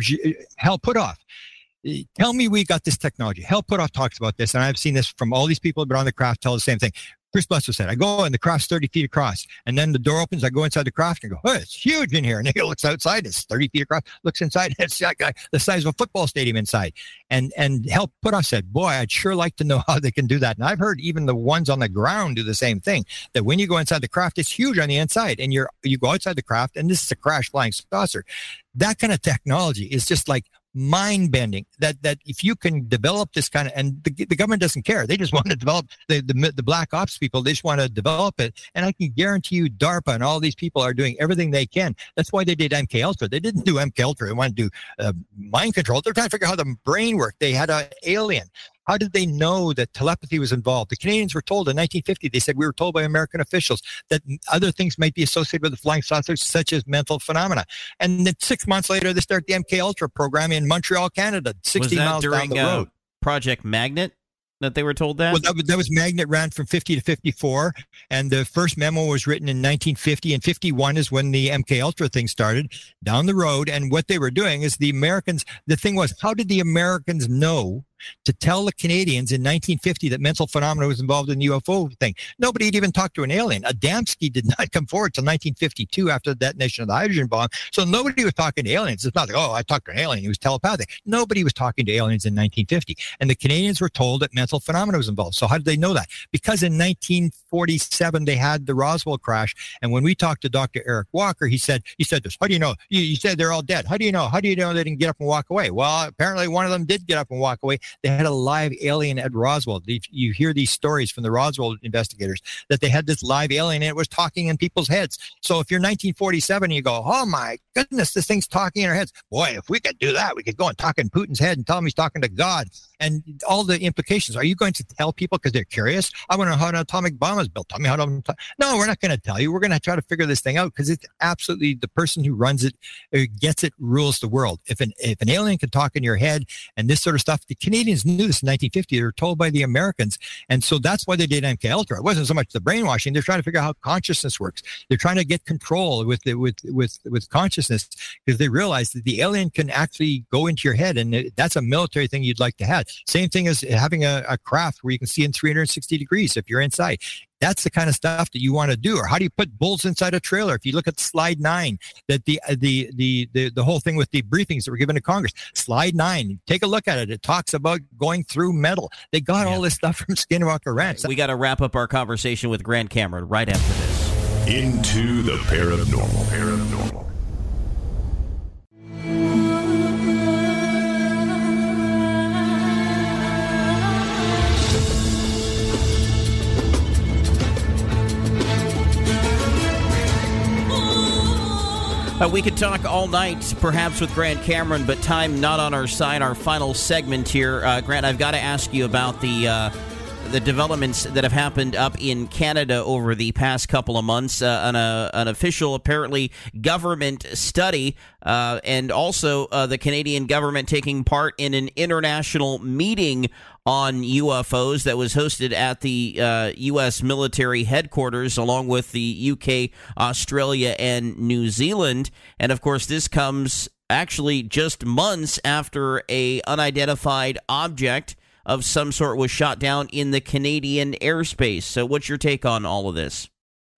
H: hell, put off tell me we got this technology. Hal Puthoff talks about this, and I've seen this from all these people on the craft tell the same thing. Chris Bledsoe said, I go and the craft's 30 feet across. And then the door opens, I go inside the craft and go, oh, it's huge in here. And he looks outside, it's 30 feet across, looks inside, it's like the size of a football stadium inside. And and Hal Puthoff said, boy, I'd sure like to know how they can do that. And I've heard even the ones on the ground do the same thing, that when you go inside the craft, it's huge on the inside. And you're you go outside the craft, and this is a crash flying saucer. That kind of technology is just like mind bending that that if you can develop this kind of and the, the government doesn't care. They just want to develop the, the the black ops people they just want to develop it. And i can guarantee you darpa and all these people are doing everything they can. That's why they did mk ultra. They didn't do mk ultra. They wanted to do uh, mind control. They're trying to figure out how the brain worked they had an alien how did they know that telepathy was involved? The Canadians were told in 1950, they said we were told by American officials that other things might be associated with the flying saucers, such as mental phenomena. And then six months later, they start the MK Ultra program in Montreal, Canada, 60 miles
G: during
H: down the road.
G: Uh, Project Magnet that they were told that?
H: Well, that was, that was Magnet ran from 50 to 54, and the first memo was written in 1950, and 51 is when the MK Ultra thing started down the road. And what they were doing is the Americans. The thing was, how did the Americans know to tell the Canadians in 1950 that mental phenomena was involved in the UFO thing. Nobody had even talked to an alien. Adamski did not come forward till 1952 after the detonation of the hydrogen bomb. So nobody was talking to aliens. It's not like, oh, I talked to an alien. He was telepathic. Nobody was talking to aliens in 1950. And the Canadians were told that mental phenomena was involved. So how did they know that? Because in 1947 they had the Roswell crash. And when we talked to Dr. Eric Walker, he said, he said this, how do you know? You, you said they're all dead. How do you know? How do you know they didn't get up and walk away? Well, apparently one of them did get up and walk away they had a live alien at Roswell. You hear these stories from the Roswell investigators that they had this live alien and it was talking in people's heads. So if you're 1947 and you go, oh my goodness, this thing's talking in our heads. Boy, if we could do that, we could go and talk in Putin's head and tell him he's talking to God and all the implications. Are you going to tell people because they're curious? I want to know how an atomic bomb is built. Tell me how to. No, we're not going to tell you. We're going to try to figure this thing out because it's absolutely the person who runs it, uh, gets it, rules the world. If an if an alien can talk in your head and this sort of stuff, the Canadians knew this in 1950. They were told by the Americans, and so that's why they did MK Ultra. It wasn't so much the brainwashing. They're trying to figure out how consciousness works. They're trying to get control with the, with with with consciousness because they realize that the alien can actually go into your head, and that's a military thing you'd like to have. Same thing as having a, a craft where you can see in 360 degrees if you're inside. That's the kind of stuff that you want to do. Or how do you put bulls inside a trailer? If you look at slide nine, that the uh, the the the, the whole thing with the briefings that were given to Congress, slide nine, take a look at it. It talks about going through metal. They got yeah. all this stuff from Skinwalker Ranch.
G: We got to wrap up our conversation with Grant Cameron right after this.
E: Into the paranormal. Paranormal.
G: Uh, we could talk all night, perhaps with Grant Cameron, but time not on our side. Our final segment here, uh, Grant. I've got to ask you about the uh, the developments that have happened up in Canada over the past couple of months. Uh, an, uh, an official, apparently, government study, uh, and also uh, the Canadian government taking part in an international meeting on UFOs that was hosted at the uh, U.S. military headquarters, along with the U.K., Australia, and New Zealand. And of course, this comes actually just months after a unidentified object of some sort was shot down in the Canadian airspace. So, what's your take on all of this?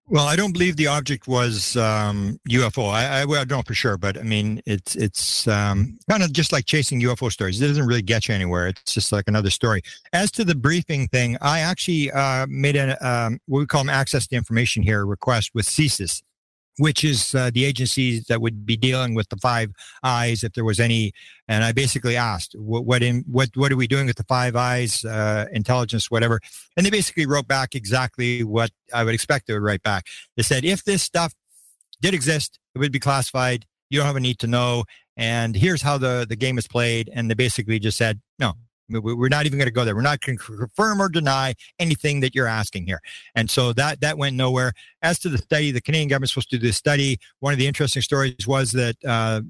H: Well, I don't believe the object was um, UFO. I, I, well, I, don't know for sure, but I mean, it's it's um, kind of just like chasing UFO stories. It doesn't really get you anywhere. It's just like another story. As to the briefing thing, I actually uh, made a um, what we call them access to information here request with CSIS, which is uh, the agency that would be dealing with the five eyes if there was any. And i basically asked what what in what what are we doing with the five eyes uh, intelligence whatever? And they basically wrote back exactly what i would expect they would write back. They said if this stuff did exist it would be classified. You don't have a need to know. And here's how the the game is played. And they basically just said no we're not even going to go there. We're not going to confirm or deny anything that you're asking here. And so that that went nowhere. As to the study, the Canadian government's supposed to do this study. One of the interesting stories was that uh,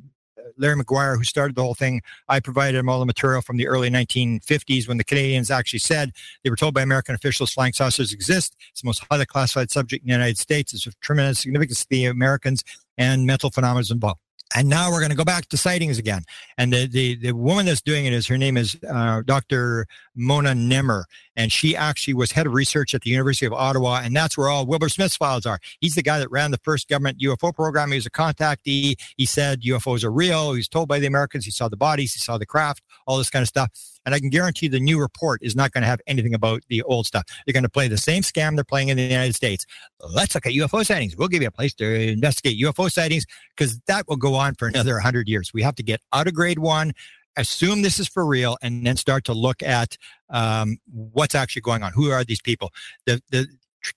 H: Larry Maguire, who started the whole thing, I provided him all the material from the early 1950s when the Canadians actually said they were told by American officials flying saucers exist. It's the most highly classified subject in the United States. It's of tremendous significance to the Americans and mental phenomena involved. And now we're going to go back to sightings again. And the, the, the woman that's doing it is her name is uh, Dr. Mona Nemer. And she actually was head of research at the University of Ottawa. And that's where all Wilbur Smith's files are. He's the guy that ran the first government UFO program. He was a contactee. He said UFOs are real. He was told by the Americans. He saw the bodies. He saw the craft, all this kind of stuff. And I can guarantee the new report is not going to have anything about the old stuff. They're going to play the same scam they're playing in the United States. Let's look at UFO sightings. We'll give you a place to investigate UFO sightings because that will go on for another 100 years. We have to get out of grade one, assume this is for real, and then start to look at um, what's actually going on. Who are these people? The, the,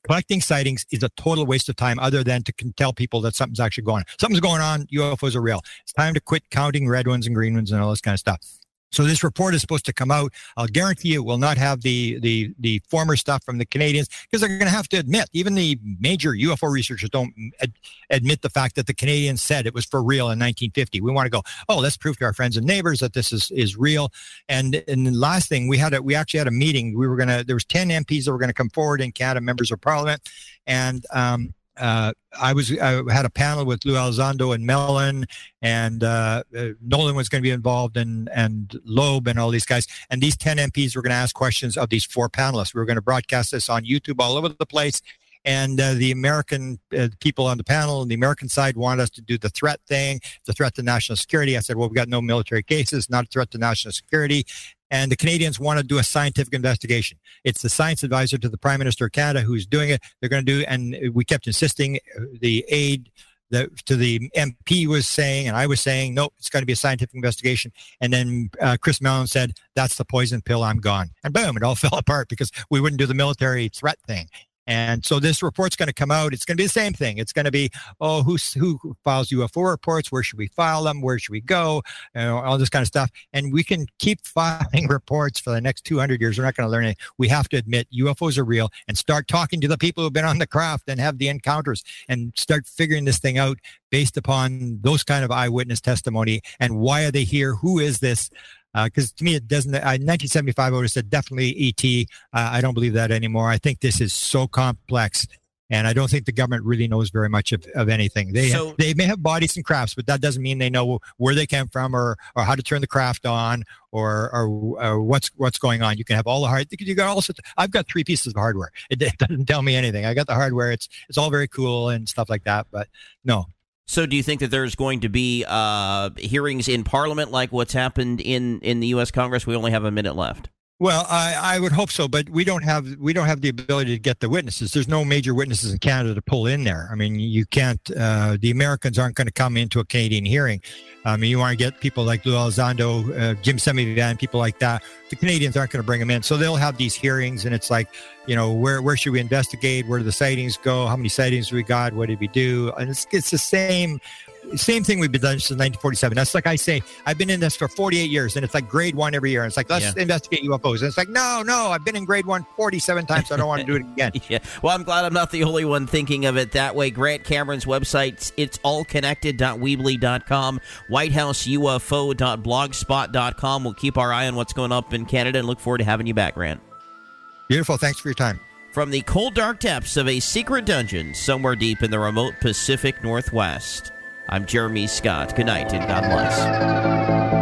H: collecting sightings is a total waste of time other than to tell people that something's actually going on. Something's going on. UFOs are real. It's time to quit counting red ones and green ones and all this kind of stuff. So this report is supposed to come out. I'll guarantee you it will not have the the the former stuff from the Canadians because they're going to have to admit. Even the major UFO researchers don't ad- admit the fact that the Canadians said it was for real in 1950. We want to go, oh, let's prove to our friends and neighbors that this is is real. And and the last thing we had a we actually had a meeting. We were gonna there was 10 MPs that were going to come forward in Canada, members of Parliament, and um, uh, I was I had a panel with Lou Elizondo and Mellon, and uh, uh, Nolan was going to be involved, and and Loeb and all these guys. And these ten MPs were going to ask questions of these four panelists. We were going to broadcast this on YouTube all over the place. And uh, the American uh, people on the panel, and the American side wanted us to do the threat thing, the threat to national security. I said, well, we've got no military cases, not a threat to national security and the Canadians want to do a scientific investigation. It's the science advisor to the Prime Minister of Canada who's doing it. They're going to do, and we kept insisting uh, the aid that to the MP was saying, and I was saying, nope, it's going to be a scientific investigation. And then uh, Chris Mellon said, that's the poison pill. I'm gone. And boom, it all fell apart because we wouldn't do the military threat thing. And so this report's going to come out. It's going to be the same thing. It's going to be, oh, who who files UFO reports? Where should we file them? Where should we go? You know, all this kind of stuff. And we can keep filing reports for the next 200 years. We're not going to learn anything. We have to admit UFOs are real and start talking to the people who've been on the craft and have the encounters and start figuring this thing out based upon those kind of eyewitness testimony and why are they here? Who is this? Because uh, to me it doesn't. Uh, 1975, I would have said definitely ET. Uh, I don't believe that anymore. I think this is so complex and I don't think the government really knows very much of, of anything. They
G: So-
H: they may have bodies and crafts, but that doesn't mean they know where they came from or or how to turn the craft on or or, or what's what's going on. You can have all the hard. You got all sorts. I've got three pieces of hardware. It, it doesn't tell me anything. I got the hardware. It's it's all very cool and stuff like that. But no,
G: So, do you think that there's going to be uh, hearings in Parliament like what's happened in, in the U.S. Congress? We only have a minute left.
H: Well, I, I would hope so, but we don't have we don't have the ability to get the witnesses. There's no major witnesses in Canada to pull in there. I mean, you can't. Uh, the Americans aren't going to come into a Canadian hearing. I mean, you want to get people like Lou Elizondo, uh, Jim Semivan, people like that. The Canadians aren't going to bring them in, so they'll have these hearings, and it's like, you know, where where should we investigate? Where do the sightings go? How many sightings we got? What did we do? And it's it's the same same thing we've been doing since 1947. That's like I say, I've been in this for 48 years, and it's like grade one every year. And it's like, let's
G: Yeah.
H: investigate UFOs. And it's like, no, no, I've been in grade one 47 times, so I don't want to do it again.
G: Yeah. Well, I'm glad I'm not the only one thinking of it that way. Grant Cameron's website, it's allconnected.weebly.com, whitehouseufo.blogspot.com. We'll keep our eye on what's going up in Canada and look forward to having you back, Grant.
H: Beautiful. Thanks for your time.
G: From the cold, dark depths of a secret dungeon somewhere deep in the remote Pacific Northwest, I'm Jeremy Scott. Good night and God bless.